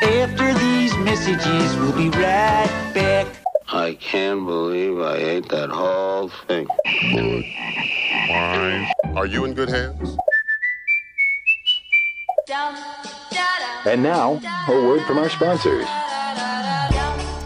After these messages, we'll be right back. I can't believe I ate that whole thing. Are you in good hands? And now, a word from our sponsors.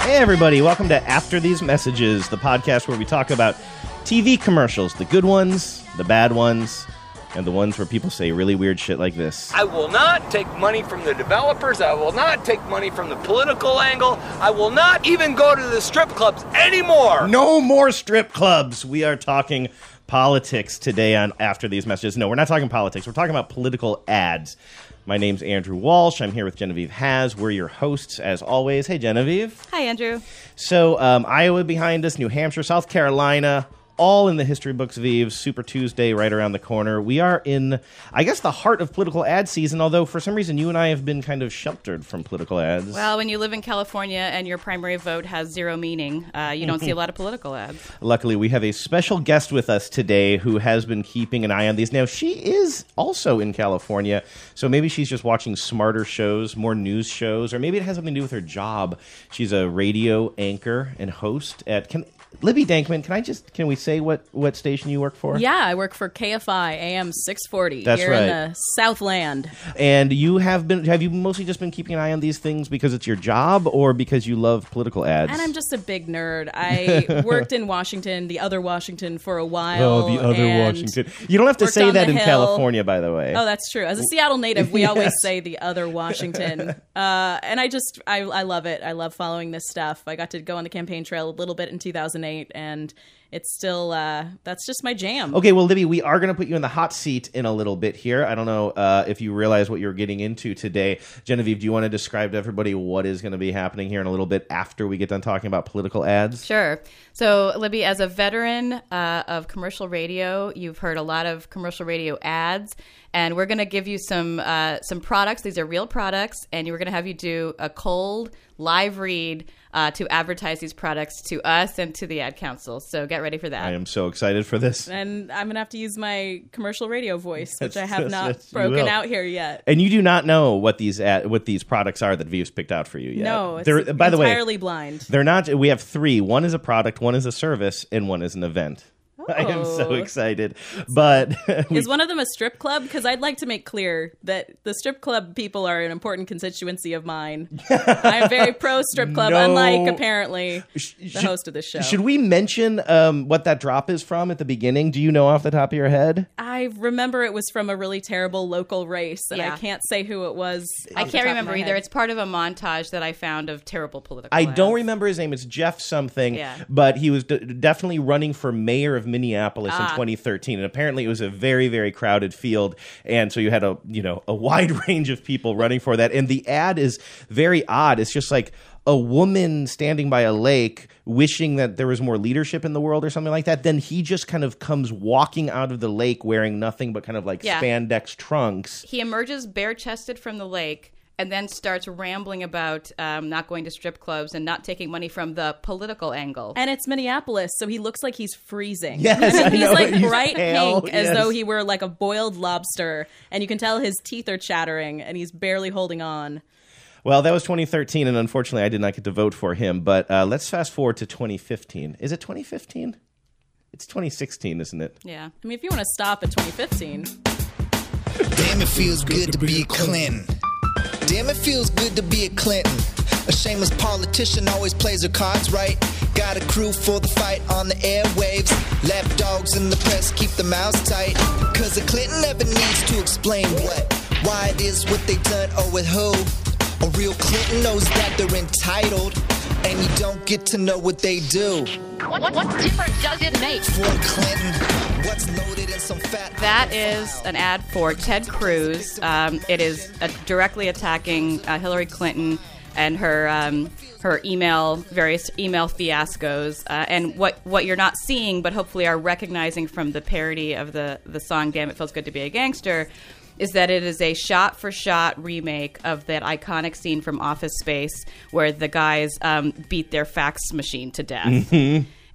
Hey, everybody, welcome to After These Messages, the podcast where we talk about TV commercials the good ones, the bad ones, and the ones where people say really weird shit like this. I will not take money from the developers. I will not take money from the political angle. I will not even go to the strip clubs anymore. No more strip clubs. We are talking politics today on After These Messages. No, we're not talking politics. We're talking about political ads. My name's Andrew Walsh. I'm here with Genevieve Has. We're your hosts, as always. Hey, Genevieve. Hi, Andrew. So, um, Iowa behind us, New Hampshire, South Carolina, all in the history books, Vive. Super Tuesday right around the corner. We are in, I guess, the heart of political ad season, although for some reason you and I have been kind of sheltered from political ads. Well, when you live in California and your primary vote has zero meaning, uh, you don't see a lot of political ads. Luckily, we have a special guest with us today who has been keeping an eye on these. Now, she is also in California, so maybe she's just watching smarter shows, more news shows, or maybe it has something to do with her job. She's a radio anchor and host at. Can, Libby Denkmann, can I just can we say what what station you work for? Yeah, I work for KFI AM 640 That's here right. in the Southland. And you have been have you mostly just been keeping an eye on these things because it's your job or because you love political ads? And I'm just a big nerd. I worked in Washington, the other Washington, for a while. Oh, the other Washington. You don't have to say that in Hill. California, by the way. Oh, that's true. As a Seattle native, we always say the other Washington. Uh, and I just, I, I love it. I love following this stuff. I got to go on the campaign trail a little bit in 2008, and it's still, uh, that's just my jam. Okay, well, Libby, we are going to put you in the hot seat in a little bit here. I don't know uh, if you realize what you're getting into today. Genevieve, do you want to describe to everybody what is going to be happening here in a little bit after we get done talking about political ads? Sure. So, Libby, as a veteran uh, of commercial radio, you've heard a lot of commercial radio ads, and we're going to give you some uh, some products. These are real products, and we're going to have you do a cold live read uh, to advertise these products to us and to the ad council. So, get ready for that. I am so excited for this. And I'm going to have to use my commercial radio voice, which I have yes, not yes, broken out here yet. And you do not know what these ad, what these products are that Vive's picked out for you yet. No, They're, by the way, entirely blind. They're not. We have three. One is a product, one is a service, and one is an event. I am so Oh. excited. But we- Is one of them a strip club? Because I'd like to make clear that the strip club people are an important constituency of mine. I am very pro strip club, No. unlike apparently the should- host of this show. should we mention um, what that drop is from at the beginning? Do you know off the top of your head? I remember it was from a really terrible local race, and Yeah. I can't say who it was. I can't remember either. head. It's part of a montage that I found of terrible political I ads. don't remember his name. It's Jeff something. Yeah. But he was d- definitely running for mayor of Minneapolis Ah. in 2013, and apparently it was a very, very crowded field, and so you had a you know a wide range of people running for that. And the ad is very odd. It's just like a woman standing by a lake wishing that there was more leadership in the world or something like that then he just kind of comes walking out of the lake wearing nothing but kind of like Yeah. spandex trunks he emerges bare chested from the lake and then starts rambling about um, not going to strip clubs and not taking money from the political angle. And it's Minneapolis, so he looks like he's freezing. Yes, I I he's know. like He's bright pale, pink, as though he were like a boiled lobster, and you can tell his teeth are chattering, and he's barely holding on. Well, that was 2013, and unfortunately, I did not get to vote for him. But uh, let's fast forward to 2015. Is it 2015? It's 2016, isn't it? yeah. I mean, if you want to stop at 2015, Damn, it feels good to be a Clinton. Damn, it feels good to be a Clinton. A shameless politician always plays her cards right. Got a crew for the fight on the airwaves. Left dogs in the press keep the mouths tight. Cause a Clinton never needs to explain what, why it is what they done or with who. A real Clinton knows that they're entitled. And you don't get to know what they do. What, what difference does it make? For Clinton, what's loaded in some fat. That is an ad for Ted Cruz. Um, it is uh, directly attacking uh, Hillary Clinton and her um, her email various email fiascos. Uh, and what what you're not seeing, but hopefully are recognizing from the parody of the the song "Damn It Feels Good to Be a Gangster." Is that it is a shot for shot remake of that iconic scene from Office Space where the guys um, beat their fax machine to death.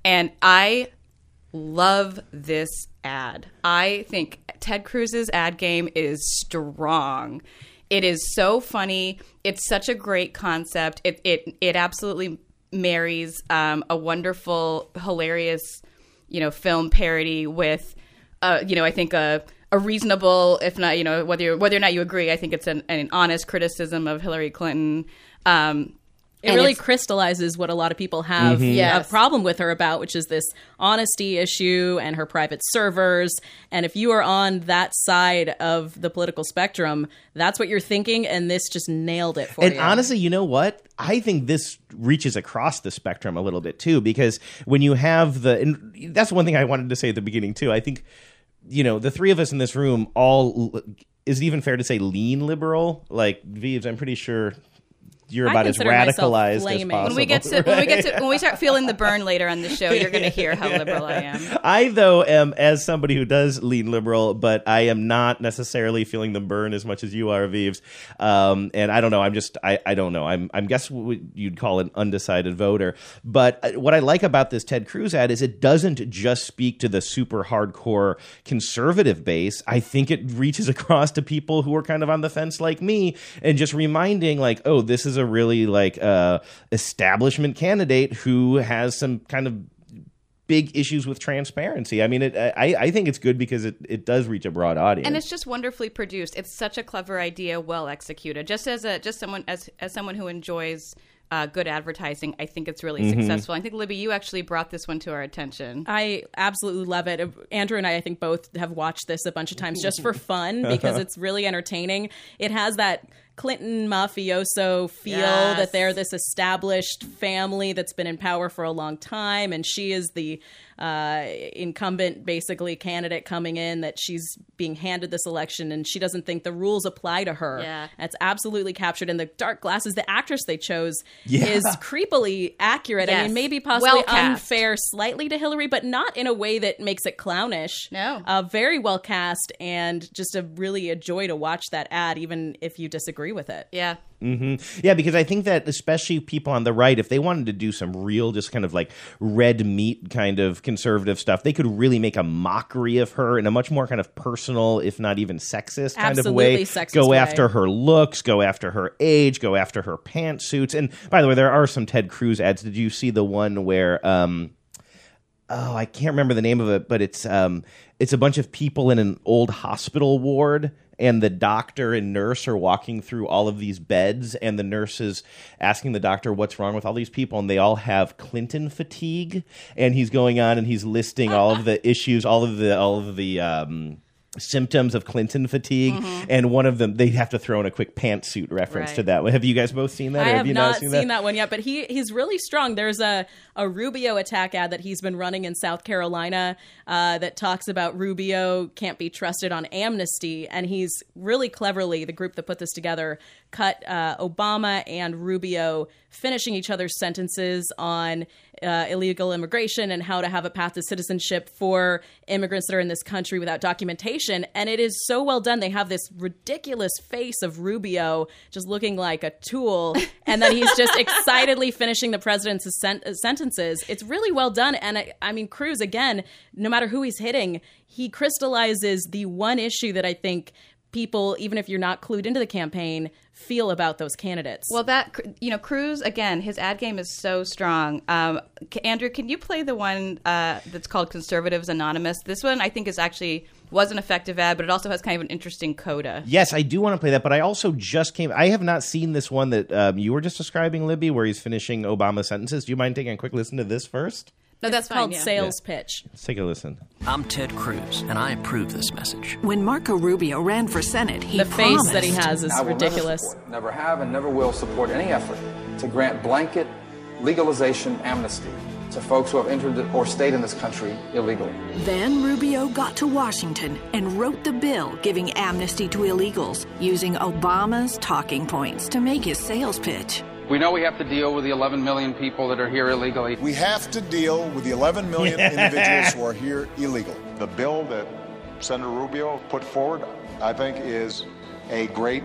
And I love this ad. I think Ted Cruz's ad game is strong. It is so funny. It's such a great concept. It it it absolutely marries um, a wonderful, hilarious, you know, film parody with, uh, you know, I think a a reasonable, if not, you know, whether you whether or not you agree, I think it's an, an honest criticism of Hillary Clinton. Um, It and really crystallizes what a lot of people have Mhm. Yes. a problem with her about, which is this honesty issue and her private servers. And if you are on that side of the political spectrum, that's what you're thinking, and this just nailed it for and you. honestly, you know what? I think this reaches across the spectrum a little bit too, because when you have the, and that's one thing I wanted to say at the beginning too. I think, you know, the three of us in this room all, is it even fair to say lean liberal? Like, Vives, I'm pretty sure you're about as consider myself radicalized as possible. When we get to when we get to when we start feeling the burn later on the show, you're going to hear how liberal I am. I though am as somebody who does lean liberal, but I am not necessarily feeling the burn as much as you are, Vives. Um, and I don't know. I'm just I, I don't know. I'm I'm guess what you'd call an undecided voter. But uh, what I like about this Ted Cruz ad is it doesn't just speak to the super hardcore conservative base. I think it reaches across to people who are kind of on the fence like me, and just reminding like, oh, this is a really like uh, establishment candidate who has some kind of big issues with transparency. I mean, it, I, I think it's good because it, it does reach a broad audience. And it's just wonderfully produced. It's such a clever idea, well executed. Just as a just someone as as someone who enjoys uh, good advertising, I think it's really Mhm. successful. I think Libby, you actually brought this one to our attention. I absolutely love it. Andrew and I, I think, both have watched this a bunch of times just for fun because it's really entertaining. It has that Clinton mafioso feel Yes. that they're this established family that's been in power for a long time, and she is the uh, incumbent, basically candidate coming in. That she's being handed this election, and she doesn't think the rules apply to her. Yeah. That's absolutely captured in the dark glasses. The actress they chose Yeah. is creepily accurate. I mean, maybe possibly Well unfair slightly to Hillary, but not in a way that makes it clownish. No. Uh, very well cast and just a really a joy to watch that ad, even if you disagree with it. Yeah. hmm Yeah, because I think that especially people on the right, if they wanted to do some real, just kind of like red meat kind of conservative stuff, they could really make a mockery of her in a much more kind of personal, if not even sexist kind Absolutely of way. sexist go way. after her looks, go after her age, go after her pantsuits. And by the way, there are some Ted Cruz ads. Did you see the one where? Um, oh, I can't remember the name of it, but it's um, it's a bunch of people in an old hospital ward, and the doctor and nurse are walking through all of these beds, and the nurse is asking the doctor what's wrong with all these people, and they all have Clinton fatigue, and he's going on and he's listing all of the issues, all of the all of the um, symptoms of Clinton fatigue, Mhm. and one of them they have to throw in a quick pantsuit reference to that. Have you guys both seen that? I or have you not seen, seen that? one yet, but he he's really strong. There's a a Rubio attack ad that he's been running in South Carolina uh, that talks about Rubio can't be trusted on amnesty, and he's really cleverly the group that put this together cut uh, Obama and Rubio finishing each other's sentences on uh, illegal immigration and how to have a path to citizenship for immigrants that are in this country without documentation. And it is so well done. They have this ridiculous face of Rubio just looking like a tool, and then he's just excitedly finishing the president's sen- uh, sentences. It's really well done. And I, I mean, Cruz, again, no matter who he's hitting, he crystallizes the one issue that I think people, even if you're not clued into the campaign, feel about those candidates. Well, that you know, Cruz again, his ad game is so strong. Um, Andrew, can you play the one uh, that's called "Conservatives Anonymous"? This one, I think, is actually was an effective ad, but it also has kind of an interesting coda. Yes, I do want to play that, but I also just came. I have not seen this one that um, you were just describing, Libby, where he's finishing Obama sentences. Do you mind taking a quick listen to this first? No, that's called yeah. sales pitch. Let's take a listen. I'm Ted Cruz, and I approve this message. When Marco Rubio ran for Senate, he The face that he has is I will never ridiculous. support, Never have and never will support any effort to grant blanket legalization amnesty to folks who have entered or stayed in this country illegally. Then Rubio got to Washington and wrote the bill giving amnesty to illegals, using Obama's talking points to make his sales pitch. We know we have to deal with the 11 million people that are here illegally. We have to deal with the 11 million individuals who are here illegal. The bill that Senator Rubio put forward, I think, is a great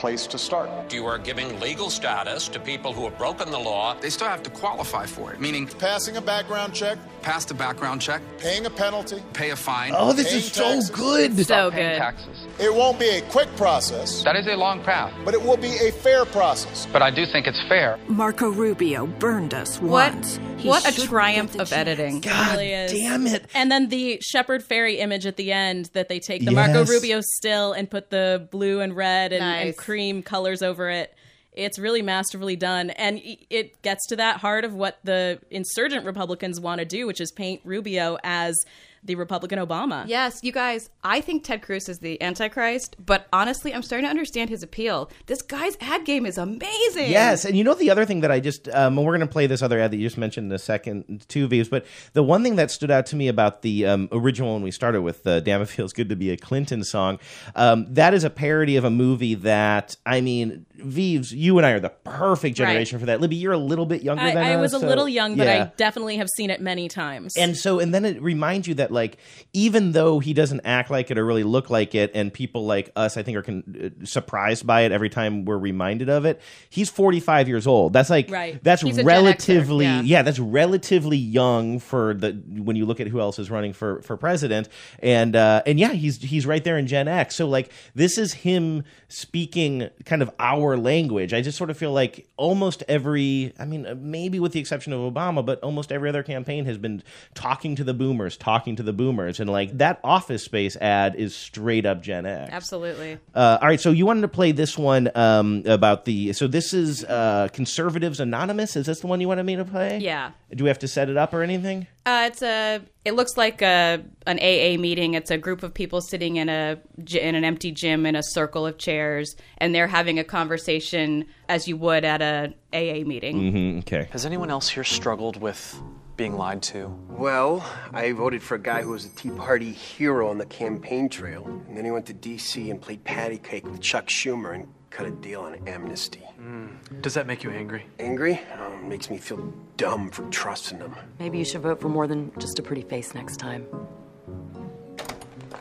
place to start. You are giving legal status to people who have broken the law. They still have to qualify for it, meaning Passing a background check, pass the background check, paying a penalty. pay a fine. Oh, this is so taxes. good. So paying good. taxes. It won't be a quick process, That is a long path, but it will be a fair process. but I do think it's fair. Marco Rubio burned us What once. He what a triumph of chance. editing. God really is. damn it. And then the Shepard Fairey image at the end that they take the Marco Rubio still and put the blue and red and, and Nice. Cream colors over it. It's really masterfully done. And it gets to that heart of what the insurgent Republicans want to do, which is paint Rubio as the Republican Obama. Yes, you guys, I think Ted Cruz is the Antichrist, but honestly, I'm starting to understand his appeal. This guy's ad game is amazing. Yes, and you know the other thing that I just um, we're going to play this other ad that you just mentioned in a second, two views. But the one thing that stood out to me about the um, original when we started with uh, "Damn It Feels Good to Be a Clinton Song," um, that is a parody of a movie that I mean, Vives, you and I are the perfect generation for that. Libby, you're a little bit younger I, than I us. was a so- little young, but yeah. I definitely have seen it many times. And so, and then it reminds you that, like, even though he doesn't act like it or really look like it, and people like us, I think, are con- uh, surprised by it every time we're reminded of it, he's 45 years old. That's like, Right. that's He's a Gen Xer, relatively, yeah. yeah, that's relatively young for the when you look at who else is running for for president, and uh, and yeah, he's he's right there in Gen X. So like, this is him speaking kind of our language. I just sort of feel like almost every, I mean, uh, maybe with the exception of Obama, but almost every other campaign has been talking to the boomers, talking to the boomers, and like that Office Space ad is straight up Gen X. Absolutely. Uh, all right, so you wanted to play this one um, about the. So this is uh, Conservatives Anonymous. Is this the one you wanted me to play? Yeah. Do we have to set it up or anything? Uh, it's a. It looks like a an AA meeting. It's a group of people sitting in a in an empty gym in a circle of chairs, and they're having a conversation as you would at a AA meeting. Mm-hmm. Okay. Has anyone else here struggled with being lied to? Well, I voted for a guy who was a Tea Party hero on the campaign trail, and then he went to D.C. and played patty cake with Chuck Schumer and cut a deal on amnesty. Hmm. Does that make you angry? Angry? Oh, it makes me feel dumb for trusting him. Maybe you should vote for more than just a pretty face next time.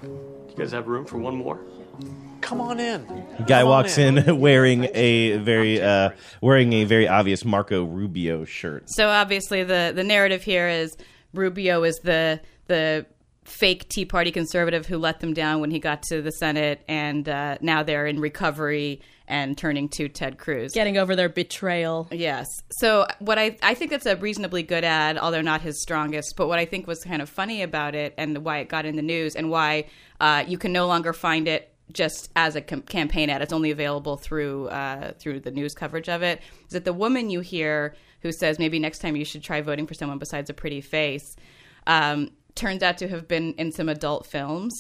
Do you guys have room for one more? Come on in. Guy Come walks in wearing a very uh, wearing a very obvious Marco Rubio shirt. So obviously, the the narrative here is Rubio is the the fake Tea Party conservative who let them down when he got to the Senate, and uh, now they're in recovery and turning to Ted Cruz. Getting over their betrayal. Yes. So what I I think it's a reasonably good ad, although not his strongest. But what I think was kind of funny about it, and why it got in the news, and why uh, you can no longer find it just as a com- campaign ad. It's only available through uh, through the news coverage of it. Is that the woman you hear who says maybe next time you should try voting for someone besides a pretty face? Um, turns out to have been in some adult films.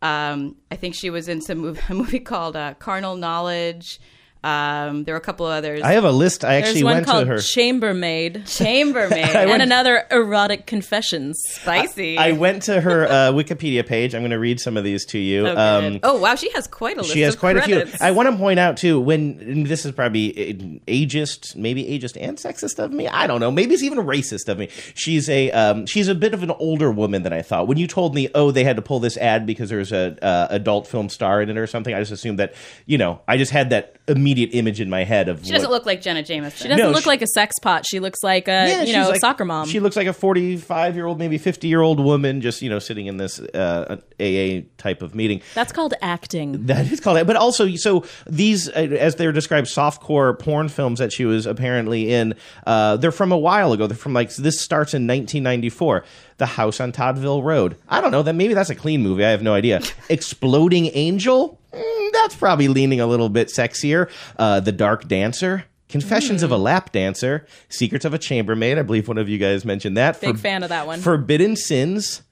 Um, I think she was in some movie, a movie called uh, Carnal Knowledge. Um, there were a couple of others. I have a list. I actually There's one went called to her. Chambermaid. Chambermaid. I and went- another erotic confessions. Spicy. I went to her uh, Wikipedia page. I'm going to read some of these to you. Oh. Um, oh wow, she has quite a list. she has quite a few. I want to point out too when this is probably ageist, maybe ageist and sexist of me. I don't know. Maybe it's even racist of me. She's a um, she's a bit of an older woman than I thought. When you told me, oh, they had to pull this ad because there's a uh, adult film star in it or something, I just assumed that you know I just had that immediate image in my head of She doesn't look like Jenna Jameson. She doesn't No, look she- like a sex pot. She looks like a Yeah, you know like- soccer mom. She looks like a 45 year old, maybe 50 year old woman, just you know sitting in this uh, AA type of meeting. That's called acting. That is called it. But also, so these, uh, as they're described, softcore porn films that she was apparently in, uh, they're from a while ago. They're from like, this starts in 1994. The House on Todville Road. I don't know. That maybe that's a clean movie. I have no idea. Exploding Angel. Mm, that's probably leaning a little bit sexier. Uh, the Dark Dancer. Confessions of a Lap Dancer. Secrets of a Chambermaid. I believe one of you guys mentioned that. Big For- fan of that one. Forbidden Sins.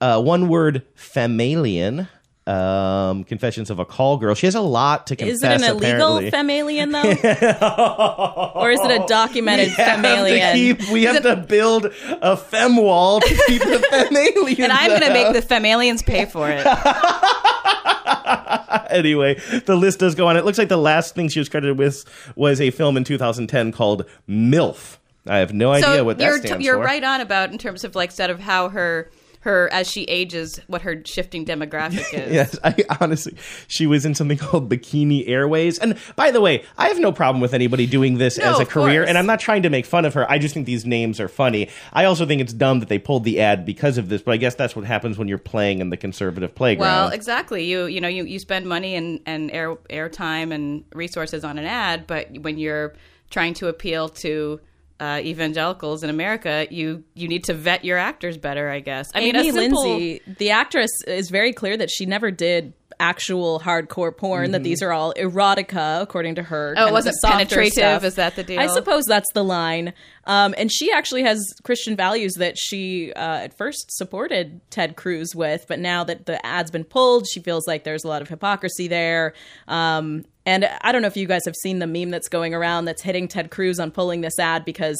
Uh, one word, Femalien. Um, Confessions of a Call Girl. She has a lot to confess. Is it an illegal apparently. femalian though, or is it a documented we have? To keep, we have to build a fem wall to keep the femalians. and I'm going to make the Femalians pay for it. anyway, the list does go on. It looks like the last thing she was credited with was a film in 2010 called MILF. I have no idea what that you're stands you're for. right on about in terms of like sort of how her her as she ages, what her shifting demographic is. Yes, I honestly, she was in something called Bikini Airways. And by the way, I have no problem with anybody doing this No, as a career, and I'm not trying to make fun of her. I just think these names are funny. I also think it's dumb that they pulled the ad because of this, but I guess that's what happens when you're playing in the conservative playground. Well, exactly. You you know you, you spend money and and air airtime and resources on an ad, but when you're trying to appeal to uh, evangelicals in America, you you need to vet your actors better. I guess. I mean, Amy a simple, Lindsay, the actress, is very clear that she never did actual hardcore porn. That Mhm. these are all erotica, according to her. Oh, it kind of wasn't penetrative? stuff. Is that the deal? I suppose that's the line. Um, and she actually has Christian values that she uh, at first supported Ted Cruz with, but now that the ad's been pulled, she feels like there's a lot of hypocrisy there. Um, and I don't know if you guys have seen the meme that's going around that's hitting Ted Cruz on pulling this ad because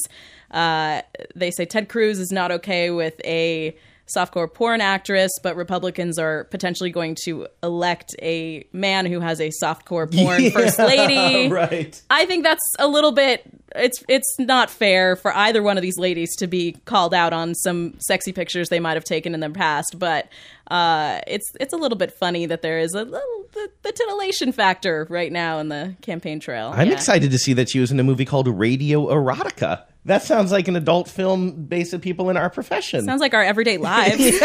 uh, they say Ted Cruz is not okay with a softcore porn actress, but Republicans are potentially going to elect a man who has a softcore porn Yeah, first lady. right. I think that's a little bit it's it's not fair for either one of these ladies to be called out on some sexy pictures they might have taken in the past, but uh, it's it's a little bit funny that there is a little the, the titillation factor right now in the campaign trail. I'm Yeah. excited to see that she was in a movie called Radio Erotica. That sounds like an adult film based on people in our profession. Sounds like our everyday lives. it's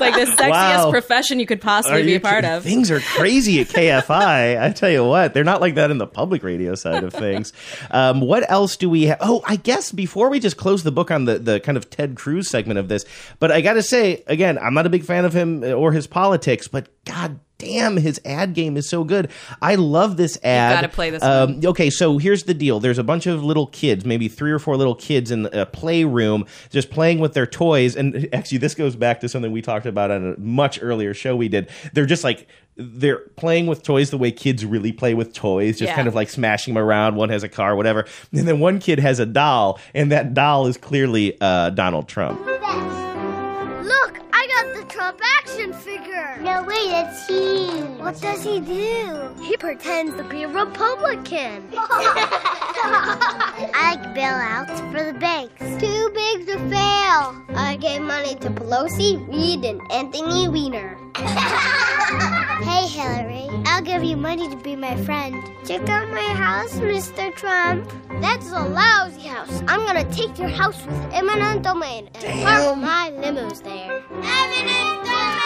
like the sexiest Wow. profession you could possibly Are be a part kidding? of. Things are crazy at KFI. I tell you what, they're not like that in the public radio side of things. Um, what else do we have? Oh, I guess before we just close the book on the, the kind of Ted Cruz segment of this, but I got to say, again, I'm not a big fan of him or his politics, but God damn, his ad game is so good. I love this ad. gotta play this Um, okay, so here's the deal. There's a bunch of little kids, maybe three or four little kids in a playroom, just playing with their toys. And actually, this goes back to something we talked about on a much earlier show we did. They're just like they're playing with toys the way kids really play with toys, just Yeah. kind of like smashing them around. One has a car, whatever. And then one kid has a doll, and that doll is clearly uh, Donald Trump. Look, I got the Trump action figure. No, wait, it's he. What does he do? He pretends to be a Republican. I like bailouts for the banks. Too big to fail. I gave money to Pelosi, Reid, and Anthony Weiner. hey, Hillary. I'll give you money to be my friend. Check out my house, Mr. Trump. That's a lousy house. I'm gonna take your house with eminent domain and park my limos there. Eminent domain!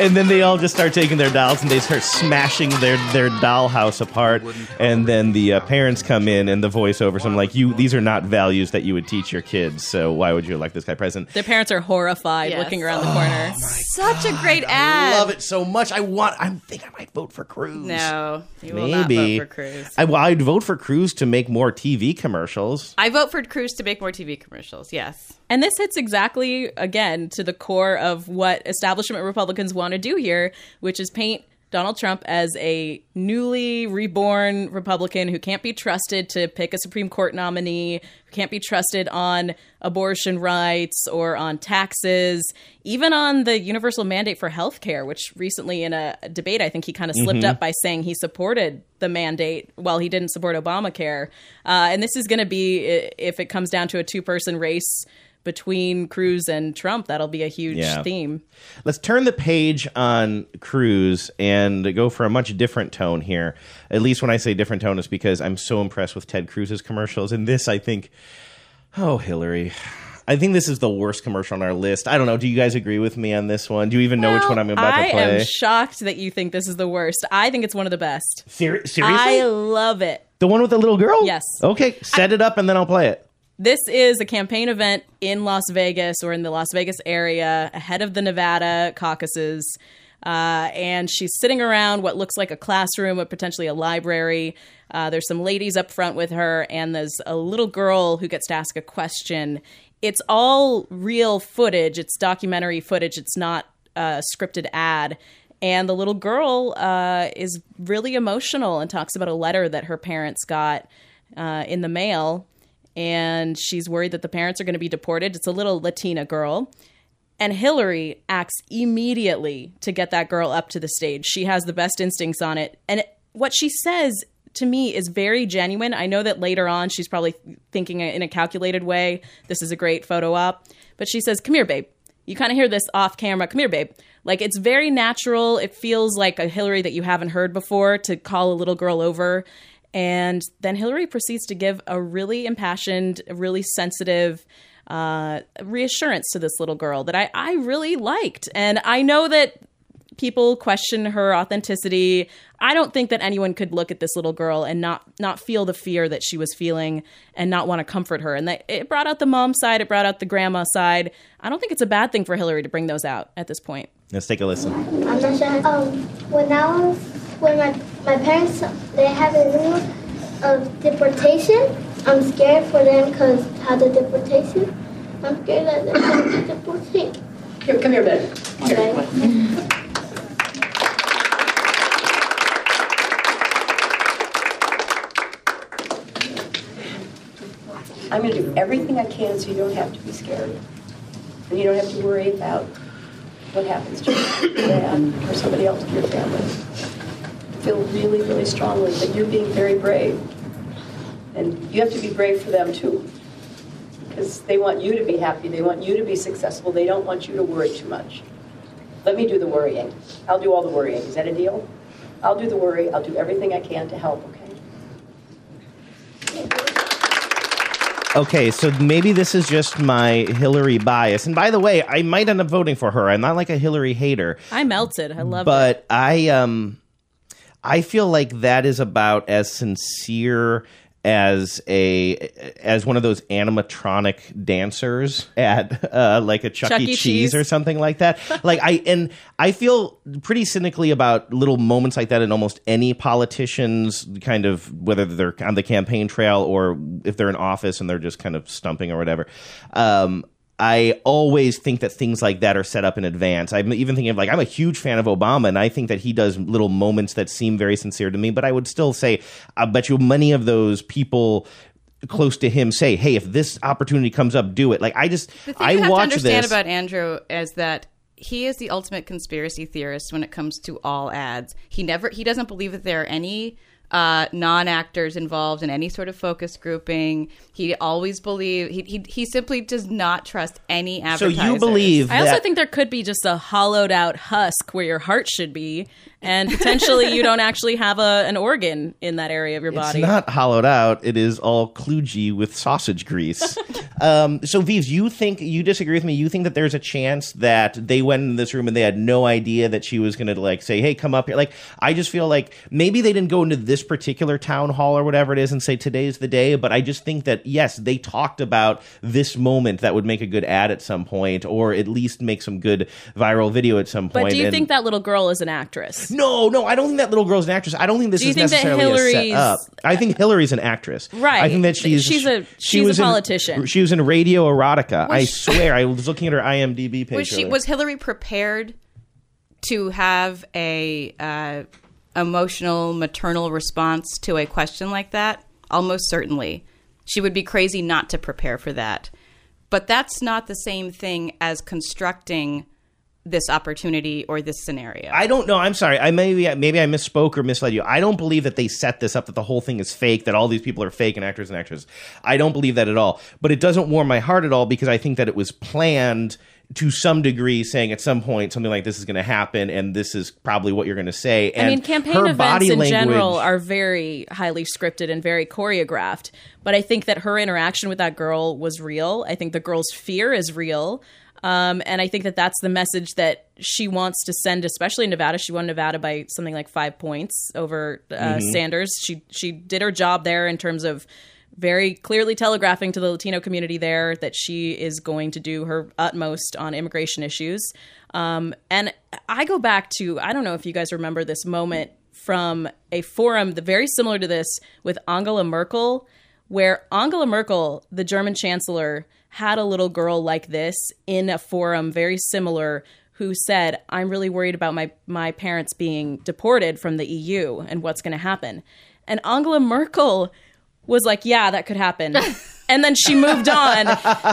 And then they all just start taking their dolls and they start smashing their their dollhouse apart. And then the uh, parents come in and the voiceover, some like you. These are not values that you would teach your kids. So why would you elect this guy president? Their parents are horrified Yes. looking around the corner. Such a great ad. I love it so much. I want. I think I might vote for Cruz. No, you will Maybe not vote for Cruz. I, well, I'd vote for Cruz to make more TV commercials. I vote for Cruz to make more TV commercials. Yes. And this hits exactly, again, to the core of what establishment Republicans want to do here, which is paint Donald Trump as a newly reborn Republican who can't be trusted to pick a Supreme Court nominee, who can't be trusted on abortion rights or on taxes, even on the universal mandate for health care, which recently in a debate, I think he kind of slipped Mhm. up by saying he supported the mandate while he didn't support Obamacare. Uh, and this is going to be, if it comes down to a two person race between Cruz and Trump, that'll be a huge Yeah. theme. Let's turn the page on Cruz and go for a much different tone here. At least when I say different tone, it's because I'm so impressed with Ted Cruz's commercials. And this, I think, oh, Hillary. I think this is the worst commercial on our list. I don't know. Do you guys agree with me on this one? Do you even know which one I'm about I to play? I am shocked that you think this is the worst. I think it's one of the best. Ser- seriously? I love it. the one with the little girl? Yes. Okay, set it up and then I'll play it. This is a campaign event in Las Vegas or in the Las Vegas area ahead of the Nevada caucuses. Uh, and she's sitting around what looks like a classroom, but potentially a library. Uh, there's some ladies up front with her, and there's a little girl who gets to ask a question. It's all real footage, it's documentary footage, it's not a scripted ad. And the little girl uh, is really emotional and talks about a letter that her parents got uh, in the mail and she's worried that the parents are going to be deported. It's a little Latina girl. And Hillary acts immediately to get that girl up to the stage. She has the best instincts on it. And what she says to me is very genuine. I know that later on she's probably thinking in a calculated way, this is a great photo op. But she says, Come here, babe. you kind of hear this off camera. Come here, babe. Like it's very natural. It feels like a Hillary that you haven't heard before to call a little girl over. And then Hillary proceeds to give a really impassioned, really sensitive uh, reassurance to this little girl that I, I really liked. And I know that people question her authenticity. I don't think that anyone could look at this little girl and not not feel the fear that she was feeling and not want to comfort her. And that it brought out the mom side, it brought out the grandma side. I don't think it's a bad thing for Hillary to bring those out at this point. Let's take a listen. I'm not sure. Um, when I was, when my, my parents, they have a news of um, deportation, I'm scared for them because how the deportation, I'm scared that they're going to be deported. Here, come here, Ben. Okay. I'm going to do everything I can so you don't have to be scared. And you don't have to worry about what happens to your dad or somebody else in your family. I feel really, really strongly that you're being very brave. And you have to be brave for them too. Because they want you to be happy, they want you to be successful, they don't want you to worry too much. Let me do the worrying. I'll do all the worrying. Is that a deal? I'll do the worry, I'll do everything I can to help, okay? Okay, so maybe this is just my Hillary bias. And by the way, I might end up voting for her. I'm not like a Hillary hater. I melted. I love it. but I um I feel like that is about as sincere as a as one of those animatronic dancers at uh, like a Chuck, Chuck E. Cheese. Cheese. or something like that. like I and I feel pretty cynically about little moments like that in almost any politicians kind of whether they're on the campaign trail or if they're in office and they're just kind of stumping or whatever. Um, I always think that things like that are set up in advance. I'm even thinking of like I'm a huge fan of Obama, and I think that he does little moments that seem very sincere to me. But I would still say, I bet you many of those people close to him say, "Hey, if this opportunity comes up, do it." Like I just The thing I you have to watch understand this. about Andrew is that he is the ultimate conspiracy theorist when it comes to all ads. He never he doesn't believe that there are any uh, non-actors involved in any sort of focus grouping. He always believe he, he he simply does not trust any So advertisers. you believe I also think there could be just a hollowed out husk where your heart should be, and potentially you don't actually have a, an organ in that area of your body. It's not hollowed out. It is all kludgy with sausage grease. um, so, Vives, you think you disagree with me? You think that there's a chance that they went in this room and they had no idea that she was going to like say, "Hey, come up here." Like, I just feel like maybe they didn't go into this particular town hall or whatever it is and say today's the day. But I just think that yes, they talked about this moment that would make a good ad at some point, or at least make some good viral video at some point. but do you And- think that little girl is an actress? No, no, I don't think that little girl's an actress. I don't think this Do you is think that necessarily a set Hillary's- up. I think Hillary's an actress. Right. I think that she's She's a- she she's a was in- politician. she was in Radio Erotica. I she- swear. I was looking at her IMDb page. was she earlier. was Hillary prepared to have a uh, emotional maternal response to a question like that? Almost certainly, she would be crazy not to prepare for that. But that's not the same thing as constructing this opportunity or this scenario. I don't know. I'm sorry. I maybe maybe I misspoke or misled you. I don't believe that they set this up that the whole thing is fake. That all these people are fake and actors and actresses. I don't believe that at all. But it doesn't warm my heart at all because I think that it was planned to some degree, saying at some point something like this is going to happen and this is probably what you're going to say. And I mean, campaign her events body in language, general are very highly scripted and very choreographed. But I think that her interaction with that girl was real. I think the girl's fear is real. Um, and I think that that's the message that she wants to send, especially in Nevada. She won Nevada by something like five points over uh, Mm-hmm. Mhm. Sanders. She she did her job there in terms of very clearly telegraphing to the Latino community there that she is going to do her utmost on immigration issues. Um, and I go back to I don't know if you guys remember this moment from a forum the very similar to this with Angela Merkel, where Angela Merkel, the German chancellor, had a little girl like this in a forum very similar who said, "I'm really worried about my my parents being deported from the EU and what's going to happen." And Angela Merkel was like, "Yeah, that could happen." and then she moved on.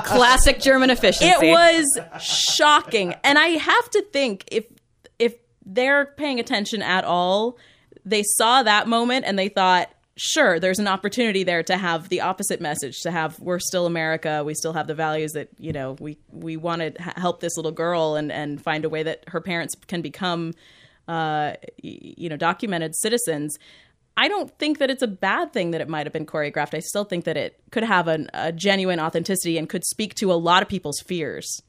Classic German efficiency. It was shocking. And I have to think if if they're paying attention at all, they saw that moment and they thought, sure, there's an opportunity there to have the opposite message, to have we're still America, we still have the values that you know we we want to help this little girl and and find a way that her parents can become, uh, you know, documented citizens. I don't think that it's a bad thing that it might have been choreographed. I still think that it could have an, a genuine authenticity and could speak to a lot of people's fears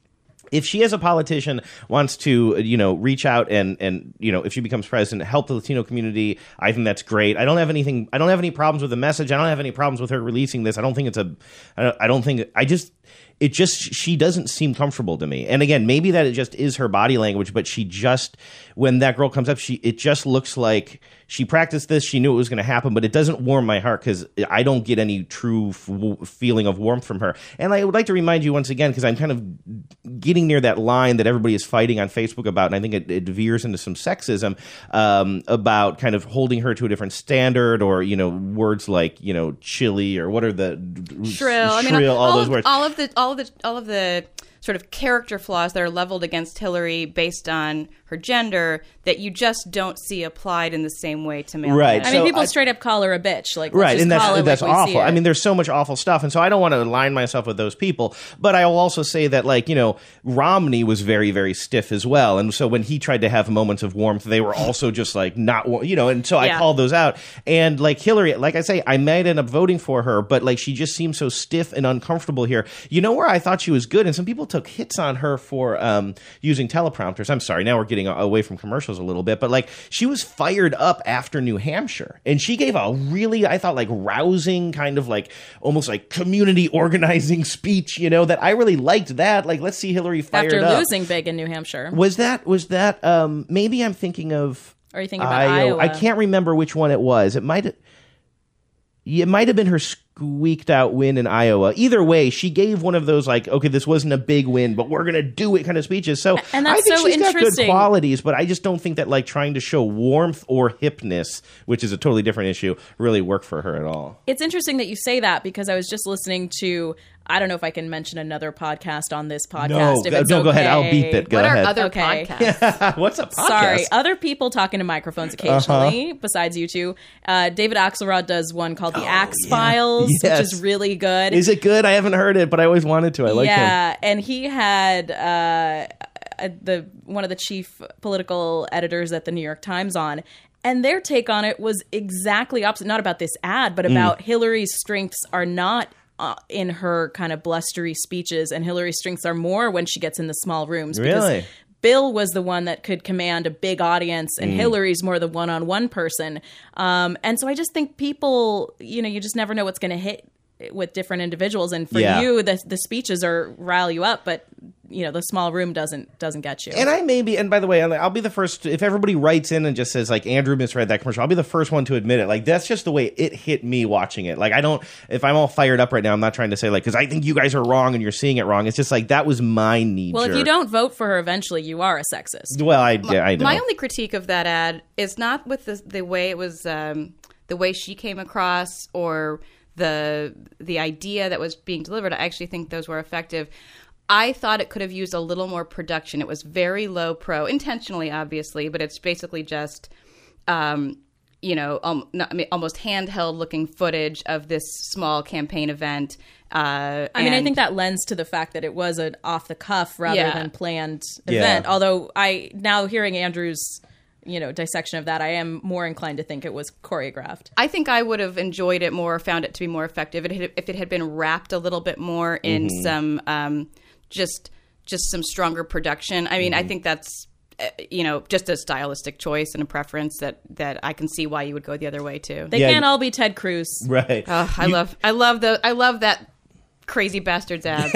if she as a politician wants to you know reach out and and you know if she becomes president help the latino community i think that's great. I don't have anything i don't have any problems with the message. I don't have any problems with her releasing this. I don't think it's a i don't, I don't think i just it just she doesn't seem comfortable to me and again maybe that it just is her body language but she just when that girl comes up she it just looks like she practiced this. She knew it was going to happen, but it doesn't warm my heart because I don't get any true f- feeling of warmth from her. And I would like to remind you once again because I'm kind of getting near that line that everybody is fighting on Facebook about, and I think it, it veers into some sexism um, about kind of holding her to a different standard, or you know, words like you know, chilly, or what are the shrill, shrill, I mean, all, all those of, words, all of the, all of the, all of the sort of character flaws that are leveled against Hillary based on her gender that you just don't see applied in the same way to male. Right. I mean, people I, straight up call her a bitch. Like, right, and that's that's like awful. I mean, there's so much awful stuff, and so I don't want to align myself with those people. But I will also say that, like, you know, Romney was very, very stiff as well, and so when he tried to have moments of warmth, they were also just like not, you know, and so yeah. I called those out. And like Hillary, like I say, I might end up voting for her, but like she just seems so stiff and uncomfortable here. You know where I thought she was good, and some people took hits on her for um, using teleprompters. I'm sorry, now we're getting away from commercials commercials a little bit, but like she was fired up after New Hampshire, and she gave a really, I thought, like rousing kind of like almost like community organizing speech. You know that I really liked that. Like, let's see Hillary fired after up. losing big in New Hampshire. Was that was that? Um, maybe I'm thinking of. Are you thinking about Iowa? Iowa? I can't remember which one it was. It might. It might have been her squeaked out win in Iowa. Either way, she gave one of those like, okay, this wasn't a big win, but we're gonna do it kind of speeches. So and that's I think so she's got good qualities, but I just don't think that like trying to show warmth or hipness, which is a totally different issue, really work for her at all. It's interesting that you say that because I was just listening to I don't know if I can mention another podcast on this podcast. No, if it's no, okay. go ahead. I'll beep it. Go what ahead. are other Okay. podcasts? What's a podcast? Sorry, other people talking to microphones occasionally Uh-huh. besides you two. Uh, David Axelrod does one called Oh, The Axe Files, Yes. which is really good. Is it good? I haven't heard it, but I always wanted to. I like him. yeah, and he had uh, uh, the one of the chief political editors at the New York Times on. And their take on it was exactly opposite. Not about this ad, Mm. but about Hillary's strengths are not uh, in her kind of blustery speeches, and Hillary's strengths are more when she gets in the small rooms. Really? Bill was the one that could command a big audience, and Mm. Hillary's more the one on one person. Um, and so I just think people, you know, you just never know what's going to hit with different individuals. And for Yeah. you, the, the speeches are rile you up, but you know the small room doesn't doesn't get you. And I may be, and by the way, I'll I'll be the first. If everybody writes in and just says like Andrew misread that commercial, I'll be the first one to admit it. Like that's just the way it hit me watching it. Like I don't, if I'm all fired up right now, I'm not trying to say like because I think you guys are wrong and you're seeing it wrong. It's just like that was my knee. well, if you don't vote for her, eventually you are a sexist. well, I yeah, I know. My only critique of that ad is not with the the way it was, um, the way she came across, or the the idea that was being delivered. I actually think those were effective. I thought it could have used a little more production. It was very low pro, intentionally, obviously, but it's basically just, um, you know, um, not, I mean, almost handheld looking footage of this small campaign event. Uh, I mean, I think that lends to the fact that it was an off the cuff rather Yeah. than planned Yeah. event. Although I now hearing Andrew's you know dissection of that, I am more inclined to think it was choreographed. I think I would have enjoyed it more, found it to be more effective if it had, if it had been wrapped a little bit more in Mhm. some um, just just some stronger production. I mean, I think that's uh, you know just a stylistic choice and a preference that that I can see why you would go the other way too. They Yeah. can't all be Ted Cruz. right. Oh, I You- love I love the I love that crazy bastards ad.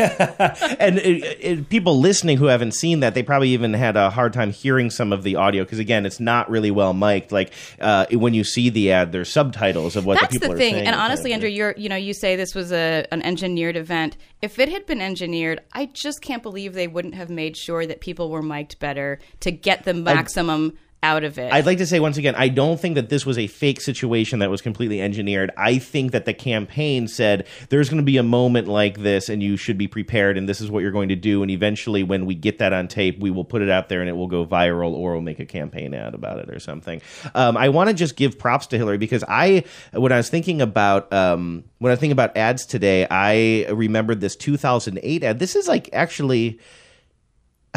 and it, it, people listening who haven't seen that, they probably even had a hard time hearing some of the audio because again, it's not really well mic'd. Like uh, when you see the ad, there's subtitles of what That's the people the are thing. saying. And honestly, Andrew, you're you know you say this was a an engineered event. If it had been engineered, I just can't believe they wouldn't have made sure that people were mic'd better to get the maximum out of it. I'd like to say once again, I don't think that this was a fake situation that was completely engineered. I think that the campaign said there's going to be a moment like this and you should be prepared and this is what you're going to do. And eventually, when we get that on tape, we will put it out there and it will go viral or we'll make a campaign ad about it or something. Um, I want to just give props to Hillary because I, when I was thinking about, um, when I thinking about ads today, I remembered this 2008 ad. This is like actually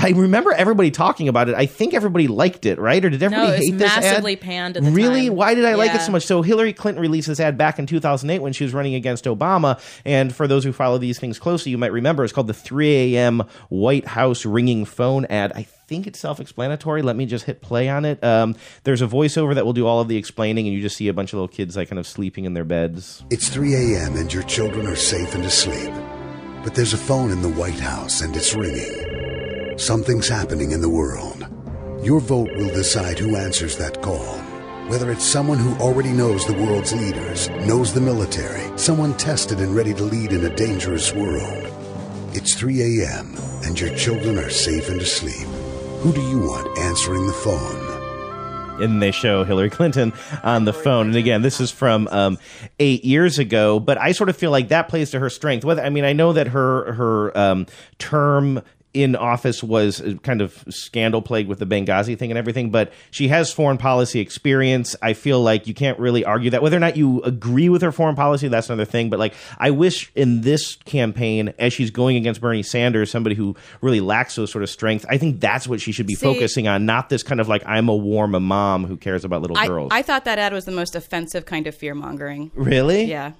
I remember everybody talking about it. I think everybody liked it, right? Or did everybody no, it was hate this ad? massively panned at the really? time. Why did I like it so much? So Hillary Clinton released this ad back in 2008 when she was running against Obama. And for those who follow these things closely, you might remember it's called the 3 a.m. White House ringing phone ad. I think it's self-explanatory. Let me just hit play on it. Um, there's a voiceover that will do all of the explaining, and you just see a bunch of little kids like kind of sleeping in their beds. It's 3 a.m. and your children are safe and asleep. But there's a phone in the White House and it's ringing. Something's happening in the world. Your vote will decide who answers that call. Whether it's someone who already knows the world's leaders, knows the military, someone tested and ready to lead in a dangerous world. It's 3 a.m. and your children are safe and asleep. Who do you want answering the phone? and they show Hillary Clinton on the phone. And again, this is from um, eight years ago, but I sort of feel like that plays to her strength. Whether I mean, I know that her her um, term in office was kind of scandal plagued with the Benghazi thing and everything, but she has foreign policy experience. I feel like you can't really argue that. Whether or not you agree with her foreign policy, that's another thing. But like, I wish in this campaign, as she's going against Bernie Sanders, somebody who really lacks those sort of strength, I think that's what she should be See- focusing on, not this kind of like I'm a warm mom who cares about little I, girls. I thought that ad was the most offensive kind of fear mongering. Really? Yeah.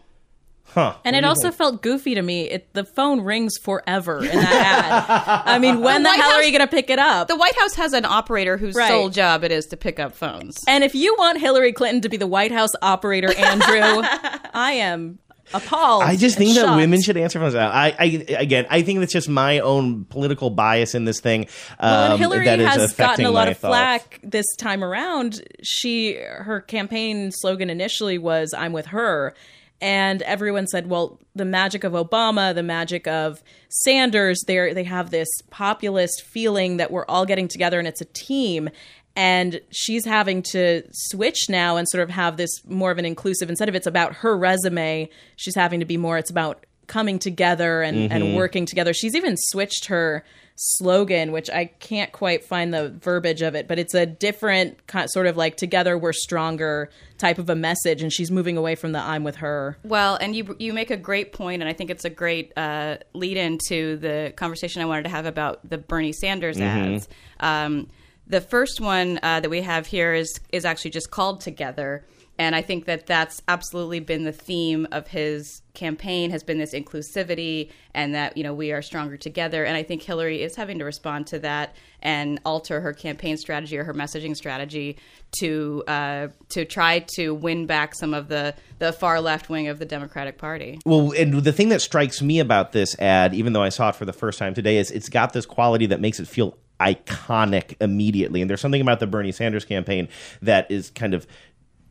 Huh. And What it also think? felt goofy to me. It, the phone rings forever in that ad. I mean, when the, White hell are you going to pick it up? The White House has an operator whose Right. sole job it is to pick up phones. And if you want Hillary Clinton to be the White House operator, Andrew, I am appalled. I just and think that women should answer phones. I, I again, I think that's just my own political bias in this thing. Well, um, and Hillary that is has gotten a lot my of thoughts. flack this time around. She her campaign slogan initially was "I'm with her," and everyone said, "Well, the magic of Obama, the magic of Sanders, they they have this populist feeling that we're all getting together and it's a team." And she's having to switch now and sort of have this more of an inclusive. Instead of it's about her resume, she's having to be more. It's about coming together and, and Mhm. working together. She's even switched her slogan, which I can't quite find the verbiage of it, but it's a different kind, sort of like "Together We're Stronger" type of a message, and she's moving away from the "I'm with her." Well, and you you make a great point, and I think it's a great uh, lead into the conversation I wanted to have about the Bernie Sanders Mhm. ads. Um, the first one uh, that we have here is is actually just called "Together," and I think that that's absolutely been the theme of his campaign has been this inclusivity and that you know we are stronger together. And I think Hillary is having to respond to that and alter her campaign strategy or her messaging strategy to uh, to try to win back some of the the far left wing of the Democratic Party. Well, and the thing that strikes me about this ad, even though I saw it for the first time today, is it's got this quality that makes it feel iconic immediately. And there's something about the Bernie Sanders campaign that is kind of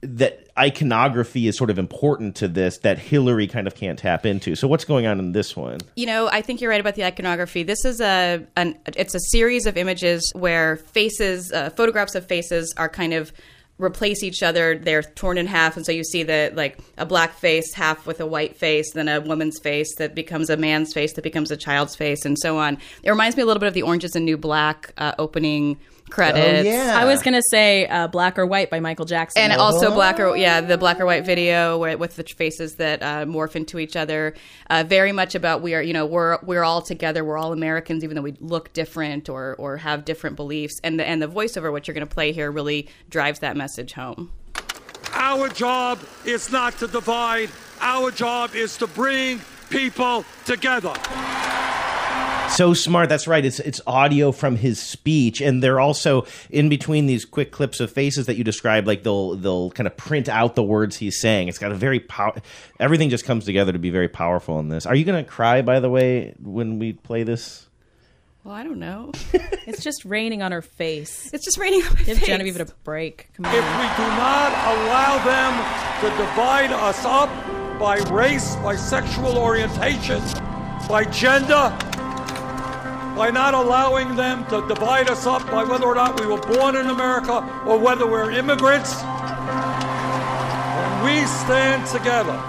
that iconography is sort of important to this that Hillary kind of can't tap into. So what's going on in this one? You know, I think you're right about the iconography. This is a an it's a series of images where faces, uh, photographs of faces, are kind of replace each other. They're torn in half, and so you see the like a black face half with a white face, then a woman's face that becomes a man's face that becomes a child's face, and so on. It reminds me a little bit of the Oranges and New Black uh, opening credits. I was gonna say uh, "Black or White" by Michael Jackson, and also black or yeah the black or white video where, with the faces that uh, morph into each other. Uh, very much about we are you know we're we're all together. We're all Americans even though we look different or or have different beliefs. And the and the voiceover what you're going to play here really drives that message home. Our job is not to divide. Our job is to bring people together. So smart. That's right. It's it's audio from his speech, and they're also in between these quick clips of faces that you describe. Like they'll they'll kind of print out the words he's saying. It's got a very pow- Everything just comes together to be very powerful in this. Are you going to cry? By the way, when we play this. well I don't know it's just raining on her face. It's just raining on my Give face. Genevieve a break. Come If on. we do not allow them to divide us up by race, by sexual orientation, by gender, by not allowing them to divide us up by whether or not we were born in America or whether we're immigrants. When we stand together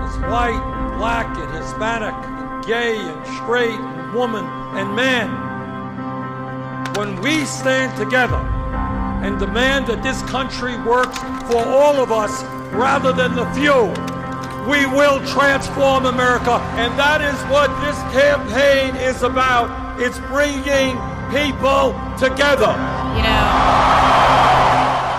as white, black, and Hispanic, and gay, and straight, and woman, and man, when we stand together and demand that this country works for all of us rather than the few, we will transform America. And that is what this campaign is about. It's bringing people together. You know,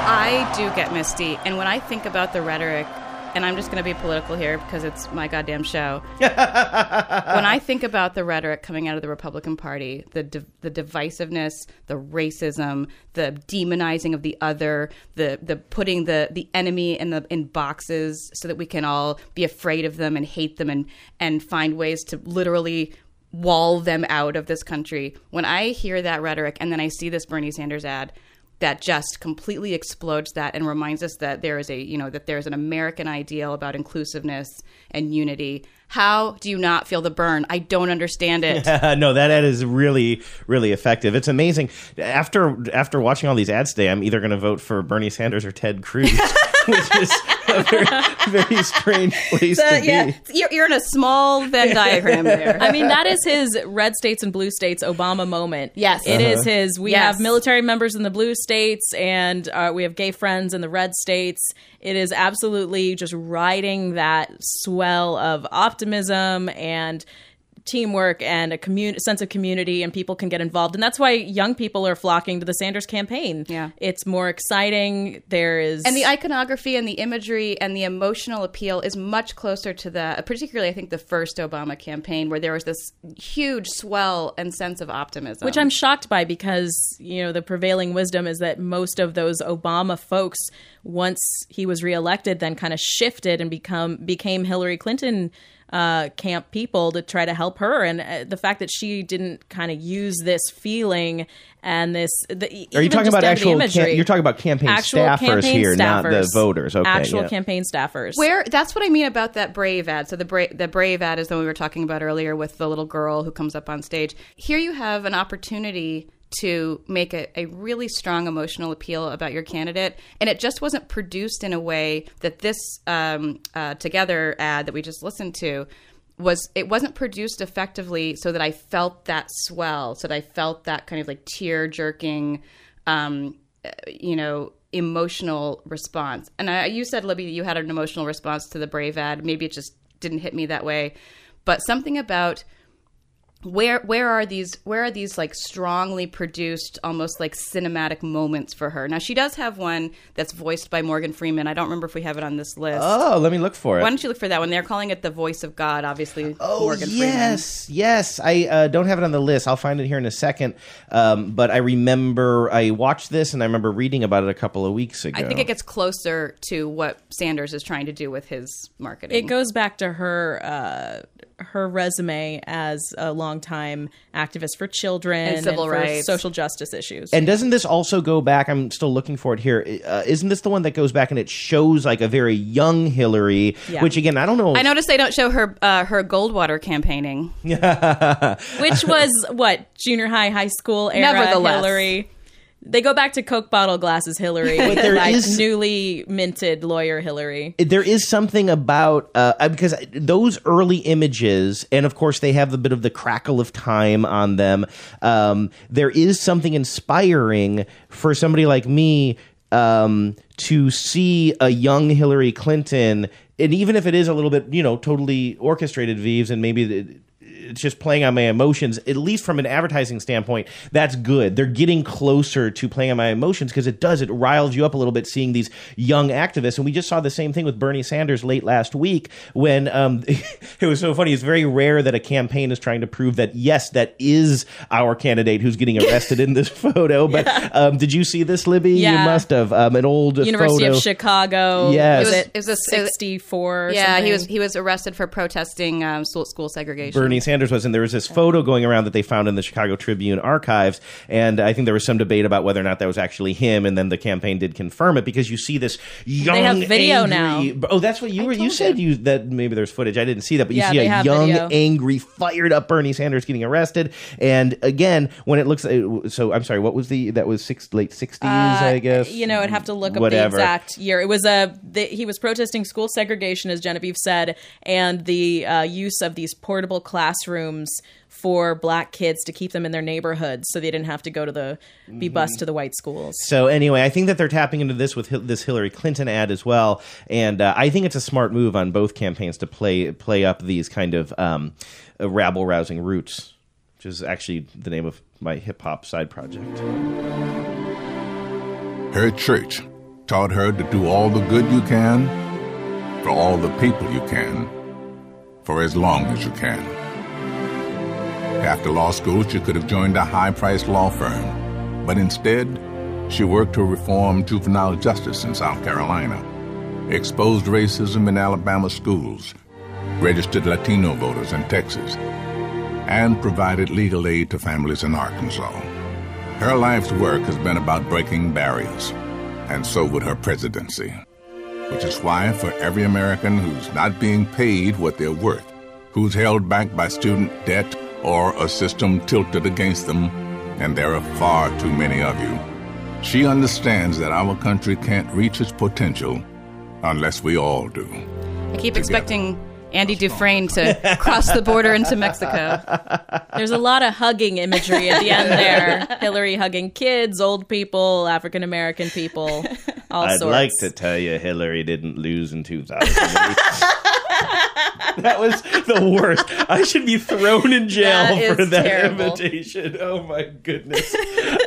I do get misty, and when I think about the rhetoric, and I'm just going to be political here because it's my goddamn show. when I think about the rhetoric coming out of the Republican Party, the di- the divisiveness, the racism, the demonizing of the other, the the putting the the enemy in the in boxes so that we can all be afraid of them and hate them and and find ways to literally wall them out of this country. When I hear that rhetoric and then I see this Bernie Sanders ad that just completely explodes that and reminds us that there is a, you know, that there's an American ideal about inclusiveness and unity. How do you not feel the burn? I don't understand it. no, that ad is really, really effective. It's amazing. After after watching all these ads today, I'm either going to vote for Bernie Sanders or Ted Cruz, which is a very, very strange place So, to be. you're, you're in a small Venn diagram there. I mean, that is his red states and blue states Obama moment. Yes. it is Uh-huh. his. We Yes. have military members in the blue states, and uh, we have gay friends in the red states. It is absolutely just riding that swell of optimism and teamwork and a commun- sense of community and people can get involved and that's why young people are flocking to the Sanders campaign. Yeah. It's more exciting. There is And the iconography and the imagery and the emotional appeal is much closer to the, particularly I think the first Obama campaign, where there was this huge swell and sense of optimism. Which I'm shocked by because, you know, the prevailing wisdom is that most of those Obama folks, once he was reelected, then kind of shifted and become became Hillary Clinton uh, camp people to try to help her. And uh, the fact that she didn't kind of use this feeling and this. The, Are you talking about down to the actual? Cam- you're talking about campaign Actual staffers campaign here, not the voters. Okay, Actual yeah. campaign staffers. Where that's what I mean about that brave ad. So the brave the brave ad is the one we were talking about earlier with the little girl who comes up on stage. Here you have an opportunity to make a, a really strong emotional appeal about your candidate, and it just wasn't produced in a way that this um, uh, together ad that we just listened to was it wasn't produced effectively so that I felt that swell, so that I felt that kind of like tear jerking, um, uh, you know, emotional response. And I, you said, Libby, you had an emotional response to the Brave ad. Maybe it just didn't hit me that way, but something about where where are these where are these like strongly produced almost like cinematic moments for her now she does have one that's voiced by morgan freeman i don't remember if we have it on this list Oh, let me look for it. why don't you look for that one they're calling it the voice of god obviously Oh morgan yes, yes. I uh, don't have it on the list. I'll find it here in a second. Um, but I remember I watched this, and I remember reading about it a couple of weeks ago. i think it gets closer to what sanders is trying to do with his marketing It goes back to her uh, her resume as a longtime activist for children And civil for rights. social justice issues. And doesn't this also go back? I'm still looking for it here. Uh, isn't this the one that goes back and it shows like a very young Hillary? Yeah. Which again, I don't know. I noticed they don't show her uh, her Goldwater campaigning. which was what junior high, high school era Nevertheless. Hillary. They go back to Coke bottle glasses Hillary, But there like is- newly minted lawyer Hillary. there is something about uh, because those early images, and of course they have a bit of the crackle of time on them. Um, there is something inspiring for somebody like me um, to see a young Hillary Clinton, and even if it is a little bit, you know, totally orchestrated, Vives, and maybe. The, it's just playing on my emotions. At least from an advertising standpoint, that's good. They're getting closer to playing on my emotions because it does. It riles you up a little bit seeing these young activists. And we just saw the same thing with Bernie Sanders late last week when um, it was so funny. It's very rare that a campaign is trying to prove that yes, that is our candidate who's getting arrested in this photo. But um, did you see this, Libby? You Yeah. must have. Um, an old University photo. of Chicago. Yes. It it, was- it was a- sixty four? Yeah, he was he was arrested for protesting um, school, school segregation. Bernie Sanders. Sanders was, and there was this photo going around that they found in the Chicago Tribune archives, and I think there was some debate about whether or not that was actually him, and then the campaign did confirm it because you see this young, have video angry, now. Oh, that's what you were. You said you that maybe there's footage. I didn't see that, but you Yeah, see a young, video. angry, fired up Bernie Sanders getting arrested, and again, when it looks, uh, so I'm sorry, what was the that was six late '60s, I guess. Uh, You know, I'd have to look up Whatever. the exact year. It was a the, he was protesting school segregation, as Genevieve said, and the uh, use of these portable classrooms for black kids to keep them in their neighborhoods, so they didn't have to go to the be Mm-hmm. bused to the white schools. So anyway, I think that they're tapping into this with Hil- this Hillary Clinton ad as well, and uh, I think it's a smart move on both campaigns to play play up these kind of um, uh, rabble rousing roots, which is actually the name of my hip hop side project. Her church taught her to do all the good you can for all the people you can for as long as you can. After law school, she could have joined a high priced law firm, but instead, she worked to reform juvenile justice in South Carolina, exposed racism in Alabama schools, registered Latino voters in Texas, and provided legal aid to families in Arkansas. Her life's work has been about breaking barriers, and so would her presidency. Which is why, for every American who's not being paid what they're worth, who's held back by student debt or a system tilted against them, and there are far too many of you, she understands that our country can't reach its potential unless we all do. I keep expecting Andy Dufresne to cross the border into Mexico. There's a lot of hugging imagery at the end there. Hillary hugging kids, old people, African American people, all I'd sorts. like to tell you, Hillary didn't lose in 2008. that was the worst. I should be thrown in jail That for that terrible. invitation. Oh my goodness.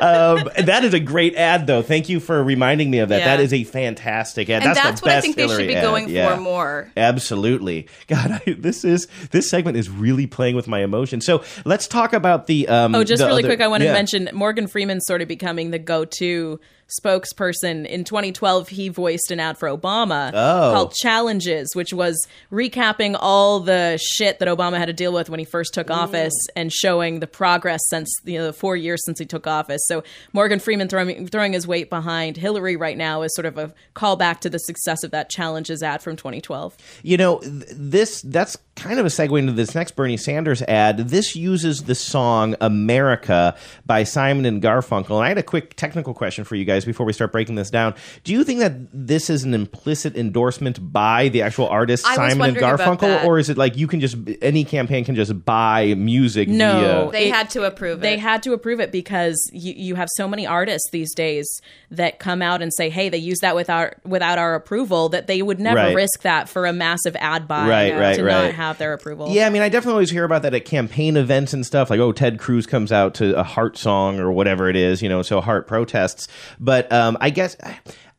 um, that is a great ad, though. Thank you for reminding me of that. Yeah. That is a fantastic ad. And that's, that's what I think they should Hillary be ad. going Yeah. for more. Absolutely. God, I, this is this segment is really playing with my emotions. So let's talk about the. Um, Oh, just really other- quick, I want yeah. to mention Morgan Freeman sort of becoming the go-to spokesperson. In 2012, he voiced an ad for Obama Oh. called Challenges, which was recapping all the shit that Obama had to deal with when he first took office and showing the progress since you know the four years since he took office. So Morgan Freeman throwing throwing his weight behind Hillary right now is sort of a callback to the success of that Challenges ad from 2012. You know, th- this that's kind of a segue into this next Bernie Sanders ad. This uses the song America by Simon and Garfunkel. And I had a quick technical question for you guys before we start breaking this down. Do you think that this is an implicit endorsement by the actual artist I Simon and Garfunkel or is it like you can just any campaign can just buy music No, via They It- had to approve it. They had to approve it because you, you have so many artists these days that come out and say, "Hey, they use that without without our approval." That they would never Right. risk that for a massive ad buy, Right, right, to right. Have their approval. Yeah, I mean, I definitely always hear about that at campaign events and stuff. Like, oh, Ted Cruz comes out to a Heart song or whatever it is, you know, so Heart protests. But um, I guess.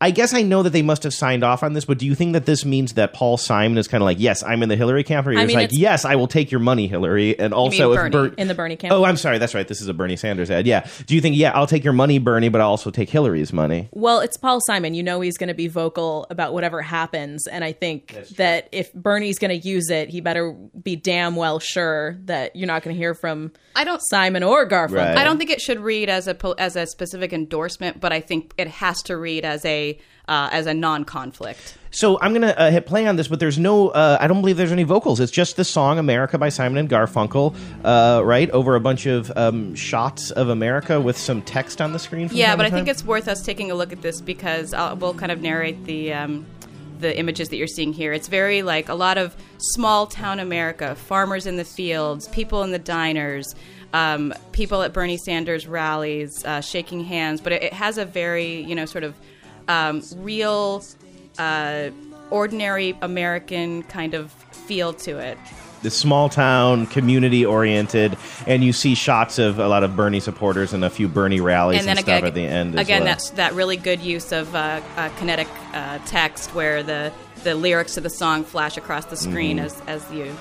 I guess I know that they must have signed off on this, but do you think that this means that Paul Simon is kind of like, yes, I'm in the Hillary camp, or I he's mean, like, it's- yes, I will take your money, Hillary, and also if Bernie, Bert- in the Bernie camp. Oh, I'm sorry, that's right. This is a Bernie Sanders ad. Yeah. Do you think, yeah, I'll take your money, Bernie, but I'll also take Hillary's money? Well, it's Paul Simon. You know he's going to be vocal about whatever happens, and I think that if Bernie's going to use it, he better be damn well sure that you're not going to hear from I don't Simon or Garfunkel. I don't think it should read as a as a specific endorsement, but I think it has to read as a uh, as a non-conflict. So I'm gonna uh, hit play on this, but there's no. Uh, I don't believe there's any vocals. It's just the song "America" by Simon and Garfunkel, uh, right over a bunch of um, shots of America with some text on the screen. From Yeah, time but to I think it's worth us taking a look at this because i we'll kind of narrate the um, the images that you're seeing here. It's very like a lot of small town America, farmers in the fields, people in the diners, um, people at Bernie Sanders rallies, uh, shaking hands. But it, it has a very you know sort of um, real, uh, ordinary American kind of feel to it. The small town, community oriented, and you see shots of a lot of Bernie supporters and a few Bernie rallies and, and stuff again, at the end. As again, well. that's that really good use of uh, uh, kinetic uh, text where the the lyrics to the song flash across the screen Mhm. as as you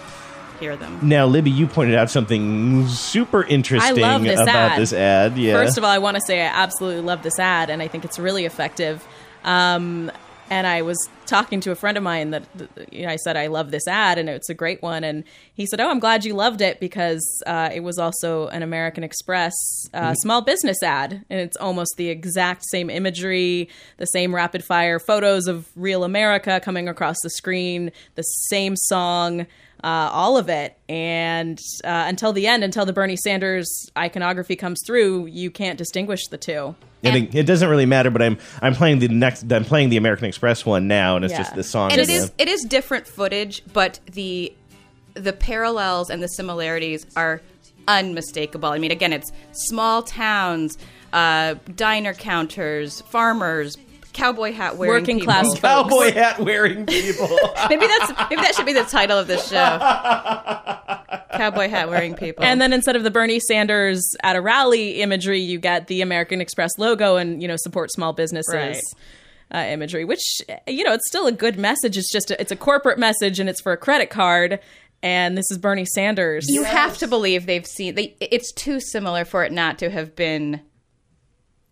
hear them. Now, Libby, you pointed out something super interesting this about ad. this ad. Yeah. First of all, I want to say I absolutely love this ad, and I think it's really effective. Um, and I was talking to a friend of mine that you know, I said I love this ad and it's a great one, and he said, "Oh, I'm glad you loved it because uh, it was also an American Express uh, Mm-hmm. small business ad, and it's almost the exact same imagery, the same rapid fire photos of real America coming across the screen, the same song." Uh, all of it, and uh, until the end, until the Bernie Sanders iconography comes through, you can't distinguish the two. And it, it doesn't really matter, but I'm I'm playing the next I'm playing the American Express one now, and it's Yeah. just the song. and it again. is it is different footage, but the the parallels and the similarities are unmistakable. I mean, again, it's small towns, uh, diner counters, farmers, cowboy hat wearing Working people. class folks. cowboy hat wearing people. maybe that's maybe that should be the title of this show. cowboy hat wearing people. And then instead of the Bernie Sanders at a rally imagery, you get the American Express logo and you know support small businesses. Right. Uh, imagery, which you know, it's still a good message. It's just a, it's a corporate message, and it's for a credit card. And this is Bernie Sanders. you have to believe they've seen. They, it's too similar for it not to have been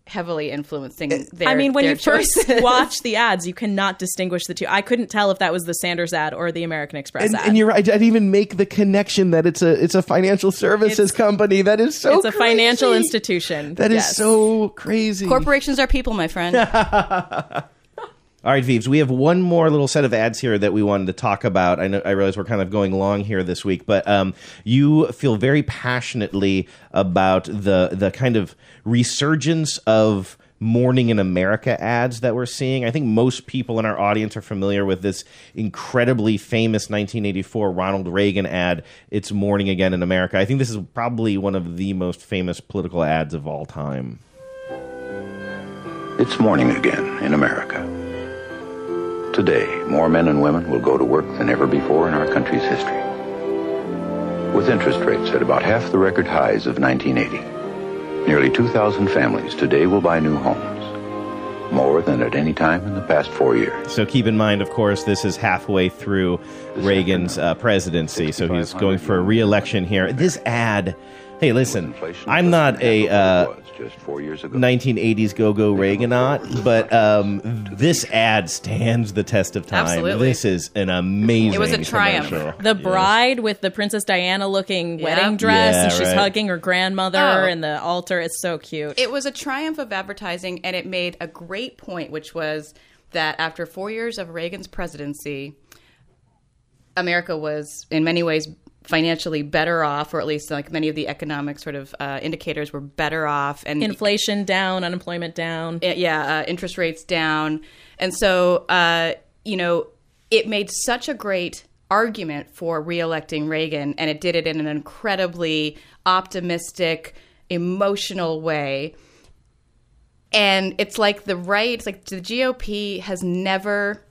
heavily influencing. Their, I mean, when their you first watch the ads, you cannot distinguish the two. I couldn't tell if that was the Sanders ad or the American Express and, ad. and you're right. I didn't even make the connection that it's a it's a financial services company. That is so. it's a financial institution. That is Yes. so crazy. corporations are people, my friend. All right, Vives, we have one more little set of ads here that we wanted to talk about. I know I realize we're kind of going long here this week, but um, you feel very passionately about the the kind of resurgence of Morning in America ads that we're seeing. I think most people in our audience are familiar with this incredibly famous 1984 Ronald Reagan ad, It's Morning Again in America. I think this is probably one of the most famous political ads of all time. It's morning again in America. Today, more men and women will go to work than ever before in our country's history. With interest rates at about half the record highs of 1980, nearly 2,000 families today will buy new homes, more than at any time in the past four years. So keep in mind, of course, this is halfway through Reagan's uh, presidency, so he's going for a re-election here. This ad, hey, listen, I'm not a uh, Just four years ago. 1980s go-go Reaganaut, but um, this ad stands the test of time. Absolutely. This is an amazing. It was a triumph. commercial. The bride with the Princess Diana looking Yeah. wedding dress, Yeah, and she's right. hugging her grandmother Oh. and the altar. It's so cute. It was a triumph of advertising, and it made a great point, which was that after four years of Reagan's presidency, America was in many ways financially better off, or at least like many of the economic sort of uh, indicators were better off, and Inflation down, unemployment down. uh, yeah, uh, interest rates down, and so uh, you know it made such a great argument for reelecting Reagan, and it did it in an incredibly optimistic, emotional way. And it's like the right, it's like the GOP has never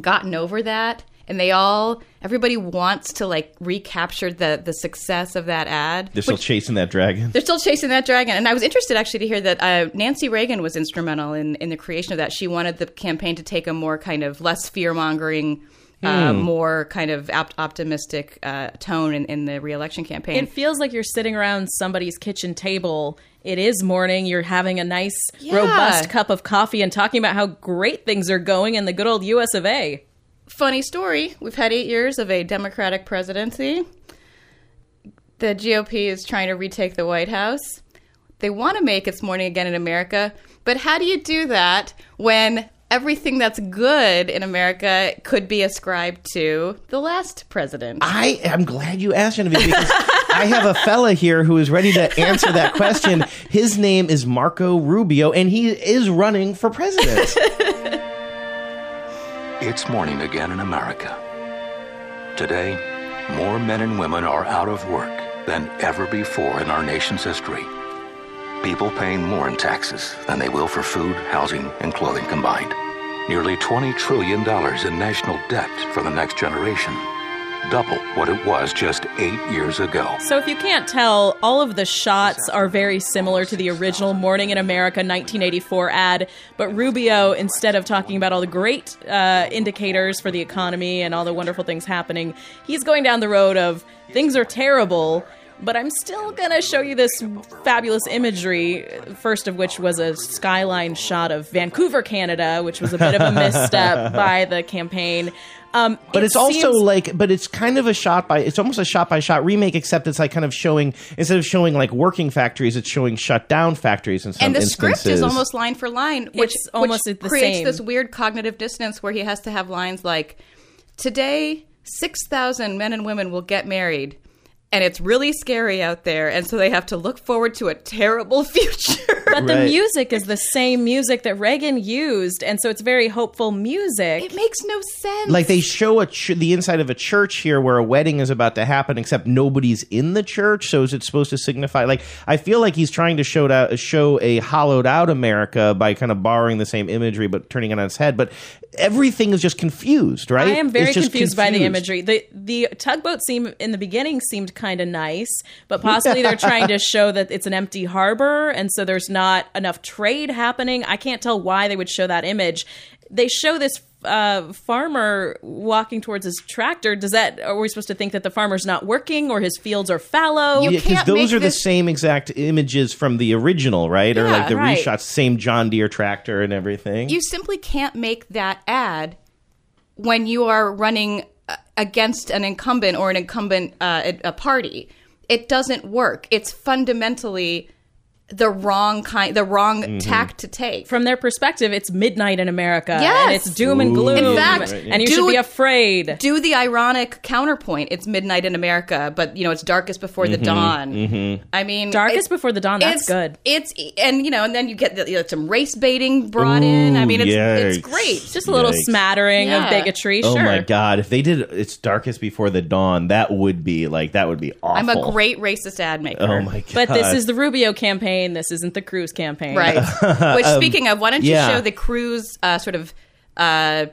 gotten over that. And they all, everybody wants to like recapture the the success of that ad. They're still chasing that dragon. they're still chasing that dragon. And I was interested actually to hear that uh, Nancy Reagan was instrumental in, in the creation of that. She wanted the campaign to take a more kind of less fear mongering, uh, Hmm. more kind of op- optimistic uh, tone in, in the reelection campaign. It feels like you're sitting around somebody's kitchen table. It is morning. You're having a nice, Yeah. robust cup of coffee and talking about how great things are going in the good old U.S. of A. Funny story we've had eight years of a Democratic presidency. The GOP is trying to retake the White House. They want to make its morning again in America, but how do you do that when everything that's good in America could be ascribed to the last president? I am glad you asked, Genevieve, because I have a fella here who is ready to answer that question. His name is Marco Rubio, and he is running for president. It's morning again in America. Today, more men and women are out of work than ever before in our nation's history. People paying more in taxes than they will for food, housing, and clothing combined. Nearly $20 trillion in national debt for the next generation. Double what it was just eight years ago. So, if you can't tell, all of the shots are very similar to the original Morning in America 1984 ad. But Rubio, instead of talking about all the great uh, indicators for the economy and all the wonderful things happening, he's going down the road of things are terrible. But I'm still gonna show you this fabulous imagery. First of which was a skyline shot of Vancouver, Canada, which was a bit of a misstep by the campaign. Um, But it it's also like, but it's kind of a shot by, it's almost a shot by shot remake, except it's like kind of showing, instead of showing like working factories, it's showing shut down factories in some and the instances. script is almost line for line, which It's almost which the creates same. this weird cognitive dissonance where he has to have lines like, "Today, six thousand men and women will get married." And it's really scary out there, and so they have to look forward to a terrible future. But the Right. music is the same music that Reagan used, and so it's very hopeful music. It makes no sense. like they show a ch- the inside of a church here where a wedding is about to happen except nobody's in the church so is it supposed to signify like i feel like he's trying to show out, show a hollowed out america by kind of borrowing the same imagery but turning it on its head but everything is just confused right I am very It's just confused, by the imagery. The the tugboat seem in the beginning seemed kind of nice, but possibly they're trying to show that it's an empty harbor and so there's not enough trade happening. I can't tell why they would show that image. They show this uh, farmer walking towards his tractor. Does that are we supposed to think that the farmer's not working or his fields are fallow? You yeah, because those are the same exact images from the original, right? or like the right. reshots, same John Deere tractor and everything. you simply can't make that ad when you are running against an incumbent or an incumbent uh, a, party. It doesn't work. It's fundamentally the wrong kind, the wrong Mhm. tack to take. From their perspective, it's midnight in America. Yes. And it's doom and gloom. In fact, and you do- should be afraid. Do the ironic counterpoint. It's midnight in America, but you know it's darkest before the Mhm, dawn. mhm. I mean, Darkest it- before the dawn. That's it's- good. It's and you know, and then you get the, you know, some race baiting brought in. I mean, it's it's yikes. great. Just a little Yikes. smattering Yeah. of bigotry. Oh sure. my god! If they did "It's Darkest Before the Dawn," that would be like that would be awful. I'm a great racist ad maker. Oh my god! But this is the Rubio campaign. This isn't the Cruz campaign. Right. Which, Um, speaking of, why don't you yeah. show the Cruz uh, sort of uh,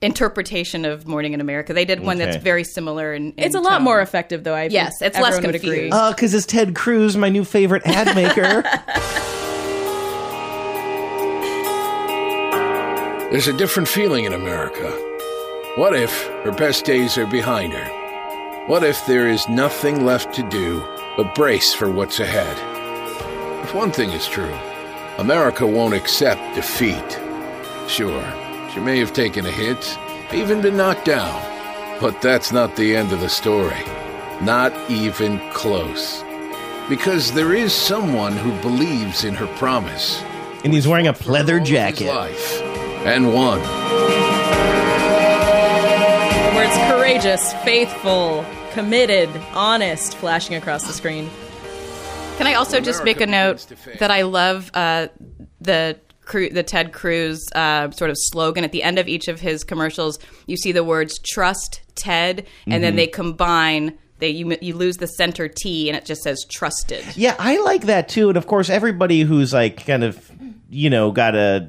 interpretation of Morning in America? They did one that's very similar. In, in It's a lot tone. more effective, though. I Yes, it's less everyone would confused. Uh, because it's Ted Cruz, my new favorite ad maker. There's a different feeling in America. What if her best days are behind her? What if there is nothing left to do but brace for what's ahead? If one thing is true, America won't accept defeat. Sure, she may have taken a hit, even been knocked down, but that's not the end of the story. Not even close. Because there is someone who believes in her promise. and he's wearing a leather his jacket. life. And won. Where it's courageous, faithful, committed, honest, flashing across the screen. Can I also just make a note that I love uh, the the Ted Cruz uh, sort of slogan at the end of each of his commercials? You see the words "trust Ted," and then Mhm. they combine. They you you lose the center T, and it just says "trusted." Yeah, I like that too. And of course, everybody who's like kind of, you know, got a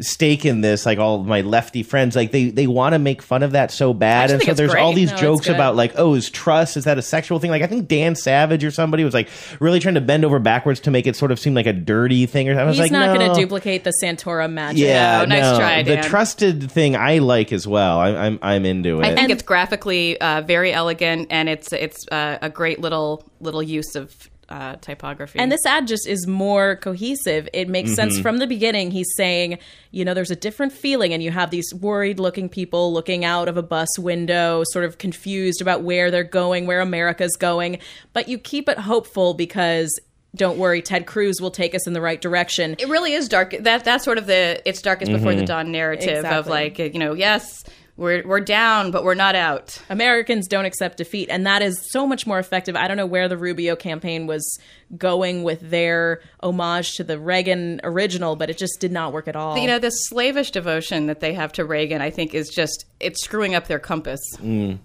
stake in this, like all my lefty friends, like they they want to make fun of that so bad, and so it's there's all these No, jokes about like, oh, is trust is that a sexual thing? Like I think Dan Savage or somebody was like really trying to bend over backwards to make it sort of seem like a dirty thing. Or I was He's like, not no. going to duplicate the Santorum magic. Yeah, Oh, nice no. try, The trusted thing I like as well. I, I'm I'm into it. I think it's graphically uh, very elegant, and it's it's uh, a great little little use of uh, typography. And this ad just is more cohesive. It makes sense Mhm. from the beginning. He's saying, you know, there's a different feeling, and you have these worried looking people looking out of a bus window, sort of confused about where they're going, where America's going. But you keep it hopeful because. Don't worry, Ted Cruz will take us in the right direction. It really is dark. That that's sort of the it's darkest before the Mhm. dawn narrative of like you know yes we're we're down but we're not out. Americans don't accept defeat, and that is so much more effective. I don't know where the Rubio campaign was going with their homage to the Reagan original, but it just did not work at all. You know this slavish devotion that they have to Reagan, I think, is just it's screwing up their compass. Mm.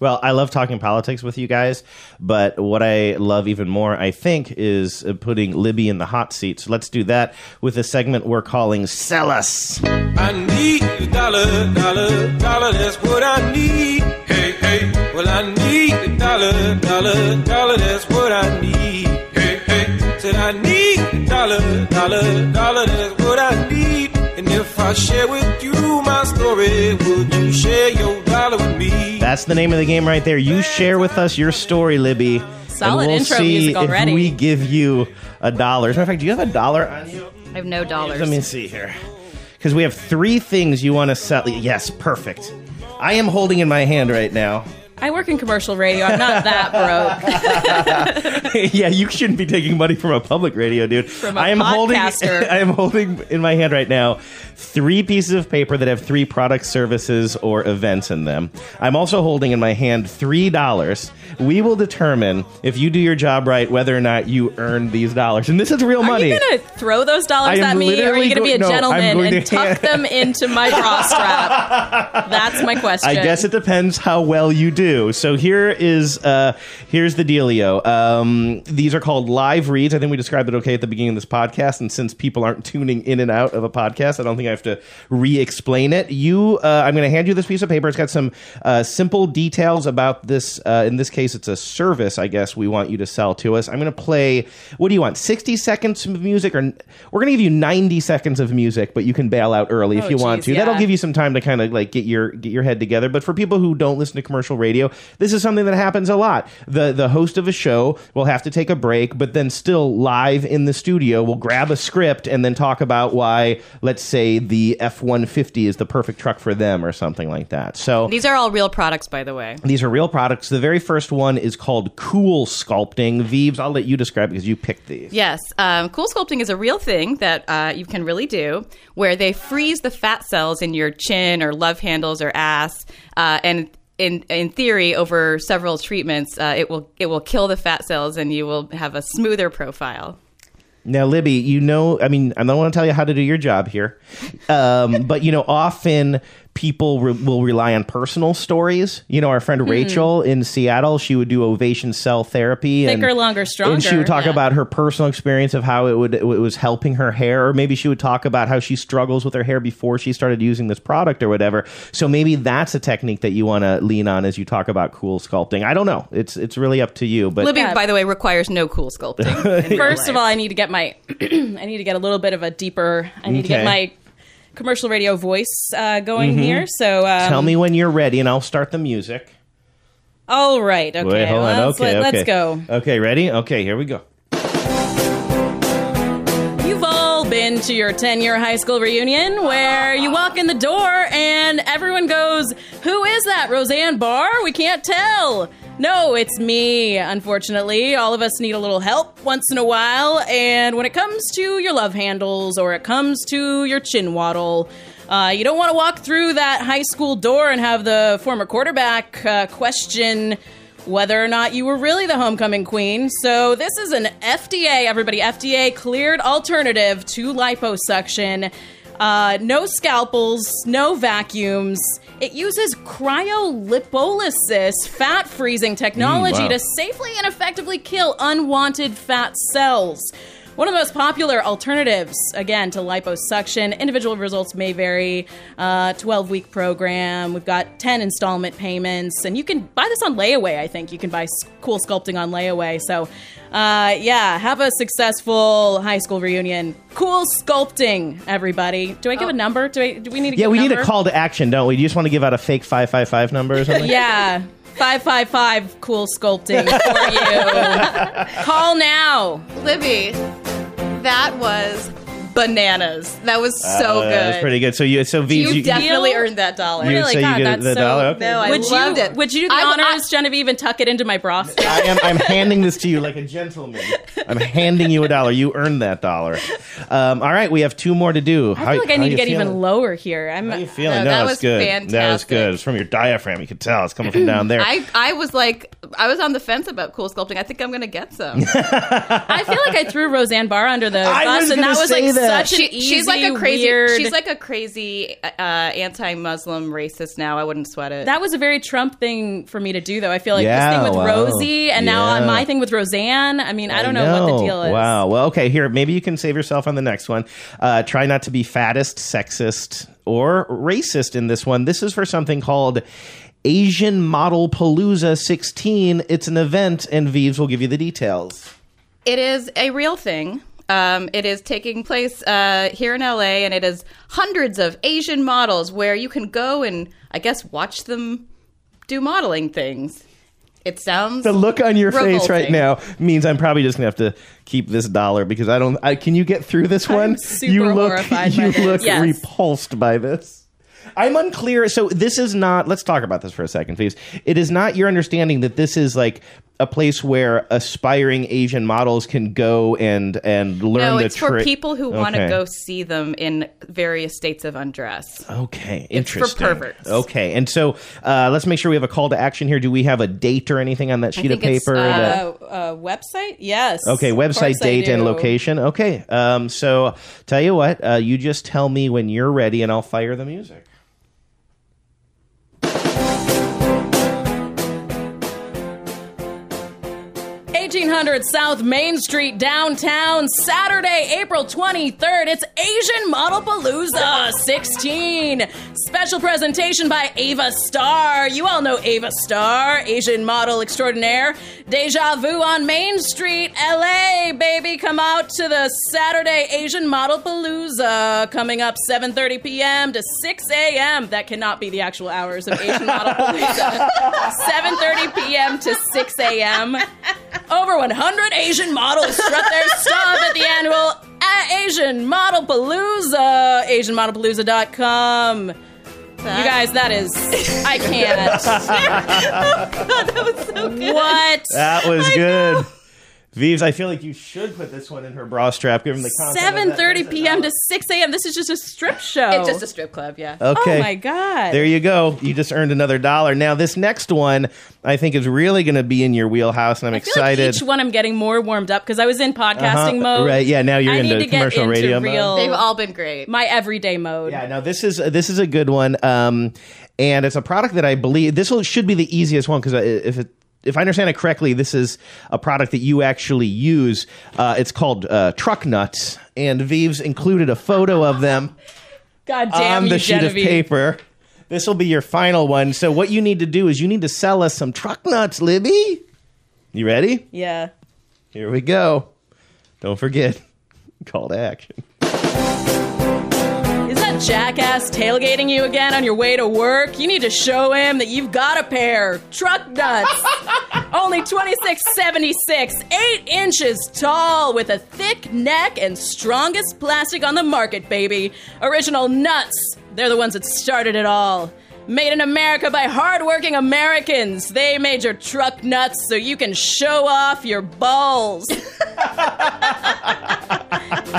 Well, I love talking politics with you guys, but what I love even more, I think, is uh, putting Libby in the hot seat. So let's do that with a segment we're calling Sell Us. I need a dollar, dollar, dollar, that's what I need. Hey, hey, well, I need a dollar, dollar, dollar, that's what I need. Hey, hey, said I need a dollar, dollar, dollar, I share with you my story, would you share your dollar with me? That's the name of the game right there. You share with us your story, Libby. Solid and we'll intro see music already. If we give you a dollar. As a matter of fact, do you have a dollar on you? I have no dollars. Let me see here. Because we have three things you want to sell. Yes, perfect. I am holding in my hand right now. I work in commercial radio. I'm not that broke. yeah, you shouldn't be taking money from a public radio, dude. From a I am holding. podcaster. I am holding in my hand right now three pieces of paper that have three product services, or events in them. I'm also holding in my hand three dollars. We will determine if you do your job right whether or not you earn these dollars, and this is real money. Are you going to throw those dollars at me, or are you going to be a no, gentleman and tuck hand- them into my bra strap? That's my question. I guess it depends how well you do. So here is uh, here's the dealio. Um, these are called live reads. I think we described it okay at the beginning of this podcast. And since people aren't tuning in and out of a podcast, I don't think I have to re-explain it. You, uh, I'm going to hand you this piece of paper. It's got some uh, simple details about this. Uh, in this case, it's a service. I guess we want you to sell to us. I'm going to play. What do you want? 60 seconds of music, or we're going to give you 90 seconds of music, but you can bail out early if Oh, you want geez, to. That'll give you some time to kind of like get your get your head together. But for people who don't listen to commercial radio, this is something that happens a lot. The the host of a show will have to take a break, but then still live in the studio will grab a script and then talk about why, let's say, the F one fifty is the perfect truck for them or something like that. So These are all real products, by the way. these are real products. The very first one is called Cool Sculpting. Vives, I'll let you describe it because you picked these. Yes, um, cool sculpting is a real thing that uh, you can really do, where they freeze the fat cells in your chin or love handles or ass, uh, and in in theory, over several treatments, uh, it will it will kill the fat cells, and you will have a smoother profile. Now, Libby, you know, I mean, I don't want to tell you how to do your job here, um, but you know, often people re- will rely on personal stories. You know, our friend Hmm. Rachel in Seattle, she would do ovation cell therapy, and, Thicker, longer, stronger. and she would talk Yeah. about her personal experience of how it would it was helping her hair, or maybe she would talk about how she struggles with her hair before she started using this product or whatever. So maybe that's a technique that you want to lean on as you talk about cool sculpting. I don't know; it's it's really up to you. But Libby, by the way, requires no cool sculpting. First of all, I need to get my I need to get a little bit of a deeper. I need to get my commercial radio voice uh, going Mhm. here. So um, tell me when you're ready, and I'll start the music. All right. Okay. Wait, hold on. let's, okay, let, okay. Let's go. Okay, ready? Okay, here we go. You've all been to your 10 year high school reunion where you walk in the door and everyone goes, Who is that? Roseanne Barr? We can't tell. No, it's me, unfortunately. All of us need a little help once in a while. And when it comes to your love handles or it comes to your chin waddle, uh, you don't want to walk through that high school door and have the former quarterback uh, question whether or not you were really the homecoming queen. So, this is an FDA, everybody, FDA cleared alternative to liposuction. Uh, no scalpels, no vacuums. It uses cryolipolysis, fat freezing technology, Mm, wow. to safely and effectively kill unwanted fat cells. One of the most popular alternatives, again, to liposuction. Individual results may vary. Uh, 12 week program. We've got 10 installment payments. And you can buy this on layaway, I think. You can buy cool sculpting on layaway. So, uh, yeah, have a successful high school reunion. Cool sculpting, everybody. Do I give a number? Do, I, do we need to Yeah, give we a need a call to action, don't we? Do you just want to give out a fake 555 number or something? Yeah. 555 cool sculpting for you. Call now. Libby, that was bananas. That was so Uh, good. That's pretty good. So you, so V, you, definitely earned that dollar. You say you get the dollar? Okay. No, I would loved you, it. Would you do the I- honors, Genevieve, and tuck it into my bra? I am. I'm handing this to you like a gentleman. I'm handing you a dollar. You earned that dollar. Um, all right, we have two more to do. I feel like I need to get even lower here. I'm How you feeling? No, No, that it's was good. That was fantastic. good. It's from your diaphragm. You could tell it's coming from down there. I, I was like, I was on the fence about cool sculpting. I think I'm going to get some. I feel like I threw Roseanne Barr under the I bus, was and that gonna was like say that. Such an easy, she's like a crazy, weird. she's like a crazy uh, anti-Muslim racist. Now I wouldn't sweat it. that was a very Trump thing for me to do, though. I feel like Yeah, this thing with wow. Rosie, and Yeah. now my thing with Roseanne. I mean, I don't know, what the deal is. Wow. Well, okay. Here, maybe you can save yourself on the next one. Uh, try not to be fattest, sexist, or racist in this one. This is for something called Asian Model Palooza 16. It's an event, and Vives will give you the details. It is a real thing. Um, it is taking place uh, here in LA, and it is hundreds of Asian models where you can go and, I guess, watch them do modeling things. It sounds The look on your face right now means I'm probably just gonna have to keep this dollar because I don't. I, can you get through this one? super you look, horrified you look Yes. repulsed by this. I'm unclear. So this is not. Let's talk about this for a second, please. It is not your understanding that this is like a place where aspiring Asian models can go and and learn no, the it's for people who want to go see them in various states of undress. Okay, interesting. It's for perverts. Okay, and so uh, let's make sure we have a call to action here. Do we have a date or anything on that sheet of paper? that- uh, uh, website? Yes. Okay, website, date, and location. Okay, um, so tell you what, uh, you just tell me when you're ready, and I'll fire the music. 1800 South Main Street, downtown, Saturday, April 23rd. It's Asian Model Palooza 16. Special presentation by Ava Starr. You all know Ava Starr, Asian model extraordinaire. Deja Vu on Main Street, LA, baby. Come out to the Saturday Asian Model Palooza coming up 7:30 p.m. to 6 a.m. That cannot be the actual hours of Asian Model Palooza. 7:30 p.m. to 6 a.m. Over 100 Asian models strut their stuff at the annual Asian Model Palooza. AsianModelPalooza.com. You guys, that is. I can't. that was so good. What? That was good. Vives, I feel like you should put this one in her bra strap, given the content. of that. 7:30 p.m. to 6 a.m. This is just a strip show. It's just a strip club, yeah. Okay. Oh my god. There you go. You just earned another dollar. Now, this next one, I think, is really going to be in your wheelhouse, and I'm I feel like excited. each one I'm getting more warmed up because I was in podcasting Uh-huh. mode. Right, yeah, now you're I into need to get commercial into radio mode. real, They've all been great. My everyday mode. Yeah, now this is this is a good one, um, and it's a product that I believe this will, should be the easiest one because if it. If I understand it correctly, this is a product that you actually use. Uh, it's called uh, Truck Nuts, and Vives included a photo of them God damn on you, the sheet Genevieve. of paper. This will be your final one. So what you need to do is you need to sell us some truck nuts, Libby. You ready? Yeah. Here we go. Don't forget, call to action. That jackass tailgating you again on your way to work? You need to show him that you've got a pair. Truck nuts. Only 26.76, 8 inches tall with a thick neck and strongest plastic on the market, baby. Original nuts. They're the ones that started it all. Made in America by hardworking Americans. They made your truck nuts so you can show off your balls.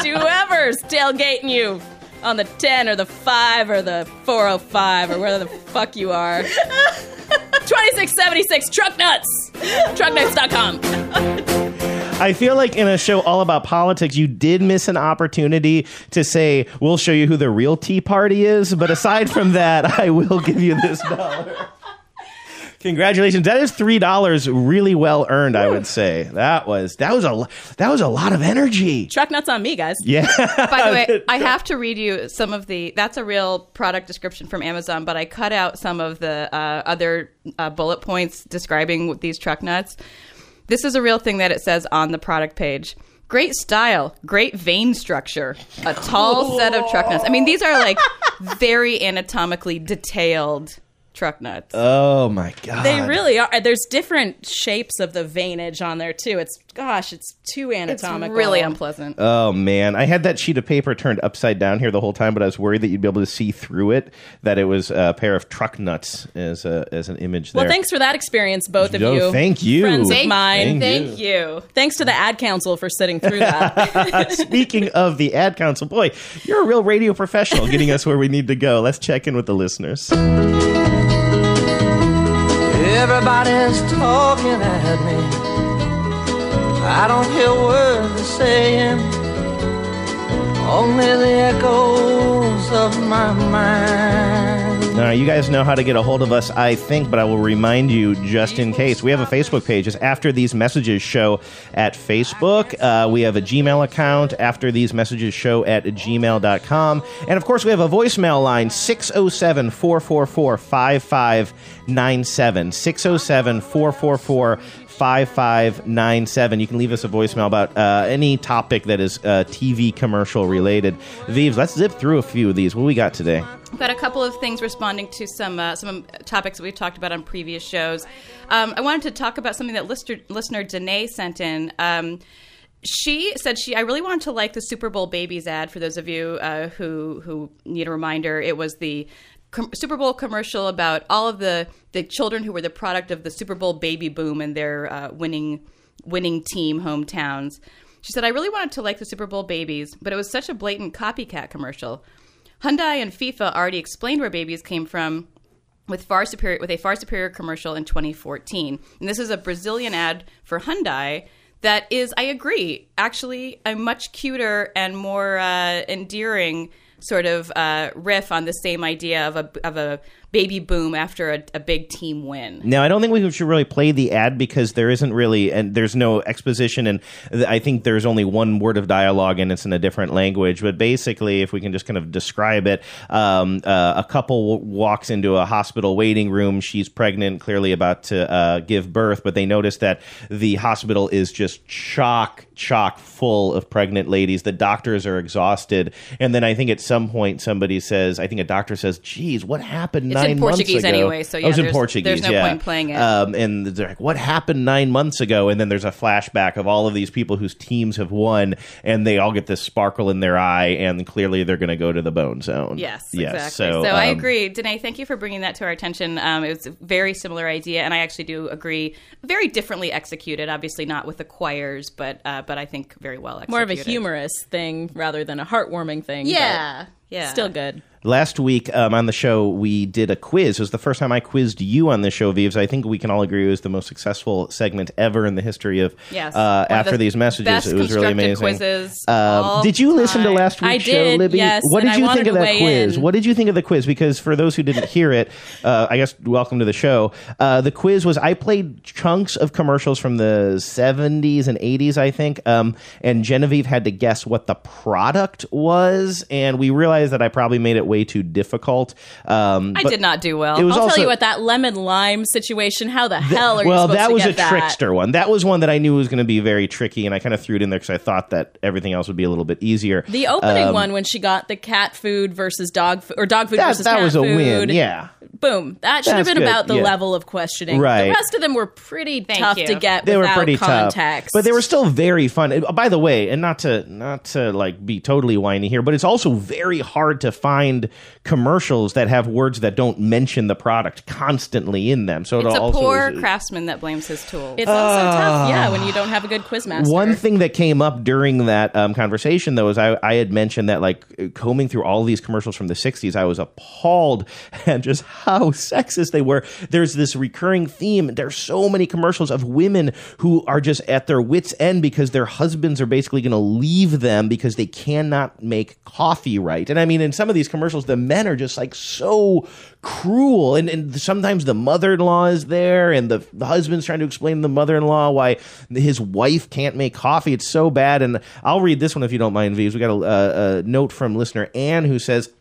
whoever's tailgating you on the 10 or the 5 or the 405 or wherever the fuck you are. 2676 Truck Nuts. Trucknuts.com. I feel like in a show all about politics, you did miss an opportunity to say, we'll show you who the real Tea Party is. But aside from that, I will give you this dollar. Congratulations. That is three dollars really well earned, I would say. That was that was a that was a lot of energy. Truck Nuts on me, guys. Yeah. By the way, I have to read you some of the. That's a real product description from Amazon, but I cut out some of the uh, other uh, bullet points describing these truck nuts. This is a real thing that it says on the product page. Great style, great vein structure, a tall set of truck nuts. I mean, these are like very anatomically detailed truck nuts. Oh my god. They really are. There's different shapes of the veinage on there too. It's gosh, it's too anatomical. really unpleasant. Oh man, I had that sheet of paper turned upside down here the whole time, but I was worried that you'd be able to see through it that it was a pair of truck nuts as a as an image there. Well, thanks for that experience, both of No, you. thank you. friends Thank- of mine. thank you. Thanks to the ad council for sitting through that. Speaking of the ad council, boy, you're a real radio professional getting us where we need to go. Let's check in with the listeners. Everybody's talking at me. I don't hear words they're saying, only the echoes of my mind. All right, you guys know how to get a hold of us, I think, but I will remind you just in case. We have a Facebook page. It's After These Messages Show at Facebook. Uh, we have a Gmail account, After These Messages Show at gmail.com. And of course, we have a voicemail line, 607 444 5597. 607 444 5597. You can leave us a voicemail about uh, any topic that is uh, TV commercial related. Vives, let's zip through a few of these. What we got today? I've got a couple of things responding to some uh, some topics that we've talked about on previous shows. Um, I wanted to talk about something that listener, listener Danae sent in. Um, she said she I really wanted to like the Super Bowl babies ad for those of you uh, who who need a reminder. It was the com- Super Bowl commercial about all of the the children who were the product of the Super Bowl baby boom and their uh, winning winning team hometowns. She said I really wanted to like the Super Bowl babies, but it was such a blatant copycat commercial. Hyundai and FIFA already explained where babies came from with far superior with a far superior commercial in 2014. And this is a Brazilian ad for Hyundai that is, I agree, actually a much cuter and more uh, endearing sort of uh, riff on the same idea of a of a baby boom after a, a big team win. Now, I don't think we should really play the ad because there isn't really, and there's no exposition, and I think there's only one word of dialogue, and it's in a different language. But basically, if we can just kind of describe it, um, uh, a couple walks into a hospital waiting room. She's pregnant, clearly about to uh, give birth, but they notice that the hospital is just chock chock full of pregnant ladies. The doctors are exhausted, and then I think at some point somebody says, I think a doctor says, "Geez, what happened?" It's nine in Portuguese months ago. anyway, so yeah, it was in there's- Portuguese. there's no yeah. point playing it. Um, and they're like, "What happened nine months ago?" And then there's a flashback of all of these people whose teams have won, and they all get this sparkle in their eye, and clearly they're going to go to the bone zone. Yes, yes. exactly. So, I um, agree, Danae. Thank you for bringing that to our attention. Um, it was a very similar idea, and I actually do agree. Very differently executed, obviously not with the choirs, but uh, but I think very well executed. More of a humorous thing rather than a heartwarming thing. but Yeah, yeah. Still good. Last week um, on the show, we did a quiz. It was the first time I quizzed you on the show, Vives. I think we can all agree it was the most successful segment ever in the history of Yes. uh, after the these messages. It was really amazing. quizzes Um, all did you listen to last I week's show, did, Libby? yes, what did I you wanted think of that quiz? in. What did you think of the quiz? Because for those who didn't hear it, uh, I guess welcome to the show. Uh, the quiz was I played chunks of commercials from the 70s and 80s, I think, um, and Genevieve had to guess what the product was, and we realized that I probably made it way too difficult. Um, I did not do well. It was I'll also, tell you what, that lemon lime situation, how the hell are you well, that to was get a that? trickster one. That was one that I knew was going to be very tricky, and I kind of threw it in there because I thought that everything else would be a little bit easier. The opening Um, one when she got the cat food versus dog food, or dog food that, versus that cat was a food. win. Yeah. Boom. That should have been good, about the yeah. level of questioning. Right. The rest of them were pretty tough you. to get they were without pretty context. tough, but they were still very fun. Uh, By the way, and not to not to like be totally whiny here, but it's also very hard to find commercials that have words that don't mention the product constantly in them. So It's it a also poor is- craftsman that blames his tool. It's also tough, yeah, when you don't have a good quizmaster. Ah. One thing that came up during that um, conversation, though, is I, I had mentioned that, like, combing through all these commercials from the 60s, I was appalled and just how sexist they were. There's this recurring theme. There's so many commercials of women who are just at their wits' end because their husbands are basically going to leave them because they cannot make coffee right. And I mean, in some of these commercials, the men are just like so cruel. And, and sometimes the mother in law is there, and the, the husband's trying to explain to the mother in law why his wife can't make coffee. It's so bad. And I'll read this one if you don't mind, Vives. We got a, a, a note from listener Anne who says,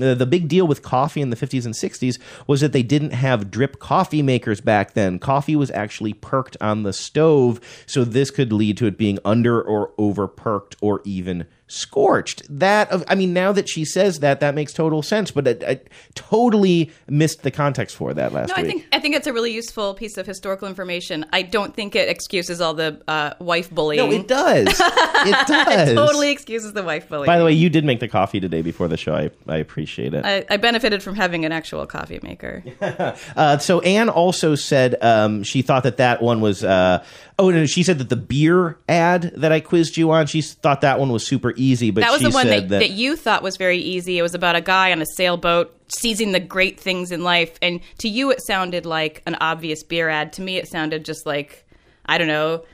uh, the big deal with coffee in the 50s and 60s was that they didn't have drip coffee makers back then. Coffee was actually perked on the stove, so this could lead to it being under or over perked or even scorched. That of, I mean, now that she says that, that makes total sense. But I, I totally missed the context for that last No, I week. think I think it's a really useful piece of historical information. I don't think it excuses all the uh, wife bullying. no, it does. It does. it totally excuses the wife bullying. By the way, you did make the coffee today before the show. I, I appreciate it. I, I benefited from having an actual coffee maker. Uh, so Anne also said um, she thought that that one was. Uh, oh no, she said that the beer ad that I quizzed you on, she thought that one was super easy. But that was she the one said that, that you thought was very easy. It was about a guy on a sailboat seizing the great things in life, and to you it sounded like an obvious beer ad. To me, it sounded just like I don't know,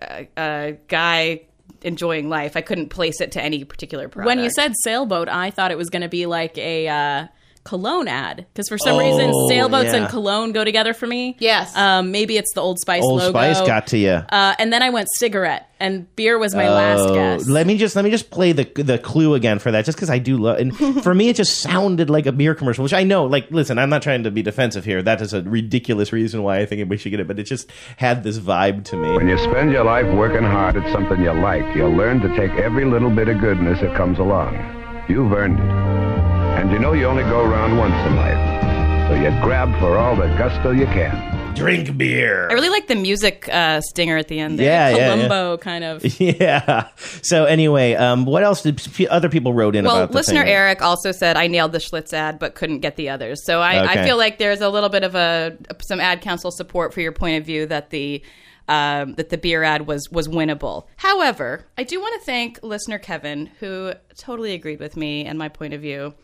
a, a guy enjoying life. I couldn't place it to any particular product. When you said sailboat, I thought it was going to be like a uh, cologne ad because for some reason Oh, sailboats yeah. and cologne go together for me. Yes. Um, maybe it's the Old Spice Old logo. Spice got to you. Uh, and then I went cigarette, and beer was my last Oh, guess. Let me just let me just play the the clue again for that, just because I do love. And for me, it just sounded like a beer commercial, which I know. Like, listen, I'm not trying to be defensive here. That is a ridiculous reason why I think we should get it, but it just had this vibe to me. When you spend your life working hard at something you like, you'll learn to take every little bit of goodness that comes along. You've earned it. And you know you only go around once in life. So you grab for all the gusto you can. Drink beer. I really like the music uh, stinger at the end. There. Yeah, yeah, yeah. Columbo kind of. Yeah. So anyway, um, what else did p- other people wrote in Well, about the listener thing? Eric also said I nailed the Schlitz ad, but couldn't get the others. So I, Okay. I feel like there's a little bit of a some ad council support for your point of view that the um, that the beer ad was was winnable. However, I do want to thank listener Kevin who totally agreed with me and my point of view.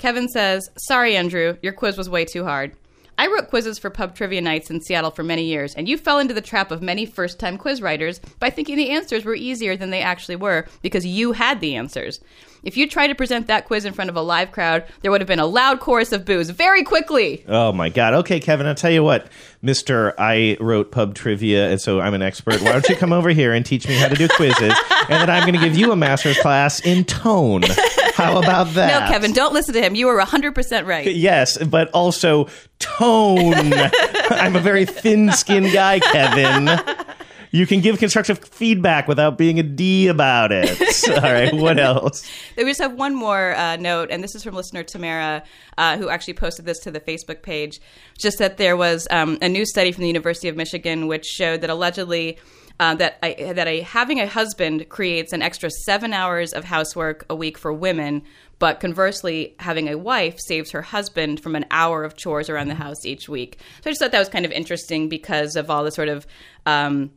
Kevin says, "Sorry, Andrew, your quiz was way too hard." I wrote quizzes for pub trivia nights in Seattle for many years, and you fell into the trap of many first time quiz writers by thinking the answers were easier than they actually were because you had the answers. If you tried to present that quiz in front of a live crowd, there would have been a loud chorus of boos very quickly. Oh my God. Okay, Kevin, I'll tell you what, Mister. I wrote pub trivia, and so I'm an expert. Why don't you come over here and teach me how to do quizzes, and then I'm going to give you a master's class in tone. How about that? No, Kevin, don't listen to him. You were 100% right. Yes, but also tone. I'm a very thin-skinned guy, Kevin. You can give constructive feedback without being a D about it. All right, what else? We just have one more uh, note, and this is from listener Tamara, uh, who actually posted this to the Facebook page. Just that there was um, a new study from the University of Michigan which showed that allegedly uh, that I, that a, having a husband creates an extra seven hours of housework a week for women, but conversely, having a wife saves her husband from an hour of chores around the house each week. So I just thought that was kind of interesting because of all the sort of um,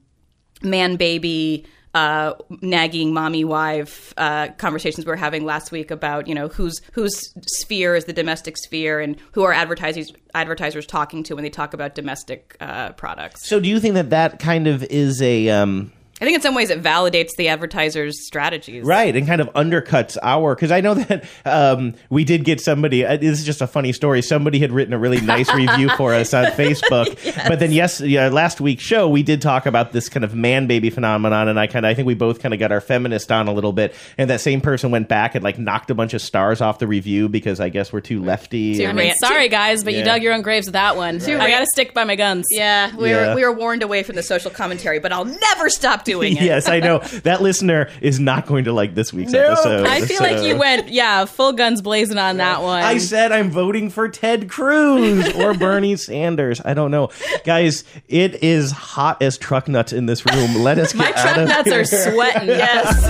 man baby uh, nagging mommy wife uh, conversations we were having last week about you know whose whose sphere is the domestic sphere and who are advertisers advertisers talking to when they talk about domestic uh, products. So, do you think that that kind of is a um, I think in some ways it validates the advertisers' strategies. Right, and kind of undercuts our because I know that um, we did get somebody. Uh, this is just a funny story. Somebody had written a really nice review for us on Facebook, but then yes, yeah, last week's show we did talk about this kind of man baby phenomenon, and I kind of I think we both kind of got our feminist on a little bit, and that same person went back and like knocked a bunch of stars off the review because I guess we're too lefty. I and- mean, sorry guys, but Yeah. you dug your own graves with that one. Too I got to stick by my guns. Yeah, we Yeah. were we were warned away from the social commentary, but I'll never stop doing it. yes, I know that listener is not going to like this week's episode. I feel like you went, yeah, full guns blazing on that one. I said I'm voting for Ted Cruz or Bernie Sanders. I don't know, guys. It is hot as truck nuts in this room. Let us get my out truck of nuts here. are sweating. Yes.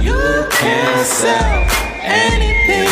You can sell anything.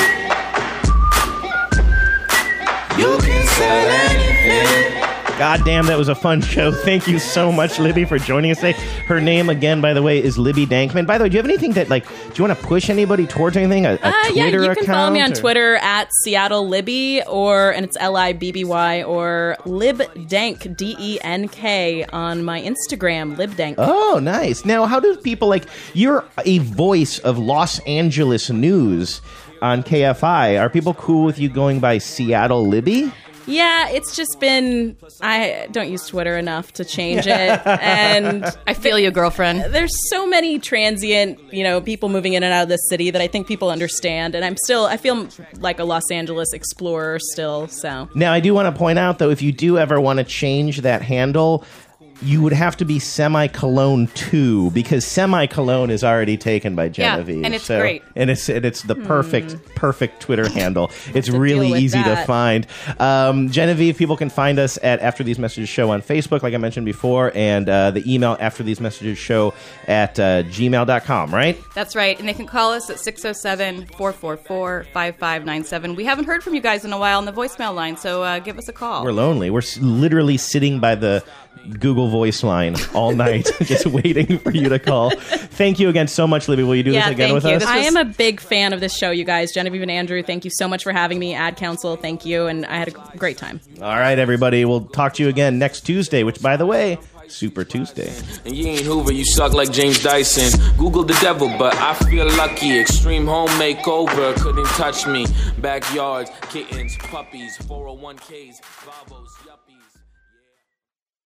You can sell anything. God damn, that was a fun show. Thank you so much, Libby, for joining us today. Her name, again, by the way, is Libby Denkmann. By the way, do you have anything that, like, do you want to push anybody towards anything? A, a Uh, Twitter yeah, you can follow me on or- Twitter at Seattle Libby or and it's L I B B Y or Libdenk D E N K on my Instagram Libdenk. Oh, nice. Now, how do people like you're a voice of Los Angeles news on KFI? Are people cool with you going by Seattle Libby? Yeah, it's just been I don't use Twitter enough to change it, and I feel you, girlfriend. There's so many transient, you know, people moving in and out of this city that I think people understand, and I'm still I feel like a Los Angeles explorer still. So Now, I do want to point out though, if you do ever want to change that handle. You would have to be semicolon two because semicolon is already taken by Yeah, Genevieve. and it's So- great. and it's and it's the perfect perfect Twitter handle. It's really easy to find. Um, Genevieve, people can find us at After These Messages Show on Facebook, like I mentioned before, and uh, the email After These Messages Show at uh, gmail.com, right? That's right. And they can call us at 607 444 5597. We haven't heard from you guys in a while on the voicemail line, so uh, give us a call. We're lonely. We're s- literally sitting by the Google Voice line all night, just waiting for you to call. Thank you again so much, Libby. Will you do this again with us? I am a big fan of this show, you guys. Genevieve and Andrew, thank you so much for having me. Ad Council, thank you, and I had a great time. All right, everybody. We'll talk to you again next Tuesday, which, by the way, Super Tuesday. And you ain't Hoover, you suck like James Dyson. Google the devil, but I feel lucky. Extreme home makeover couldn't touch me. Backyards, kittens, puppies, 401ks, Vavos, yuppies.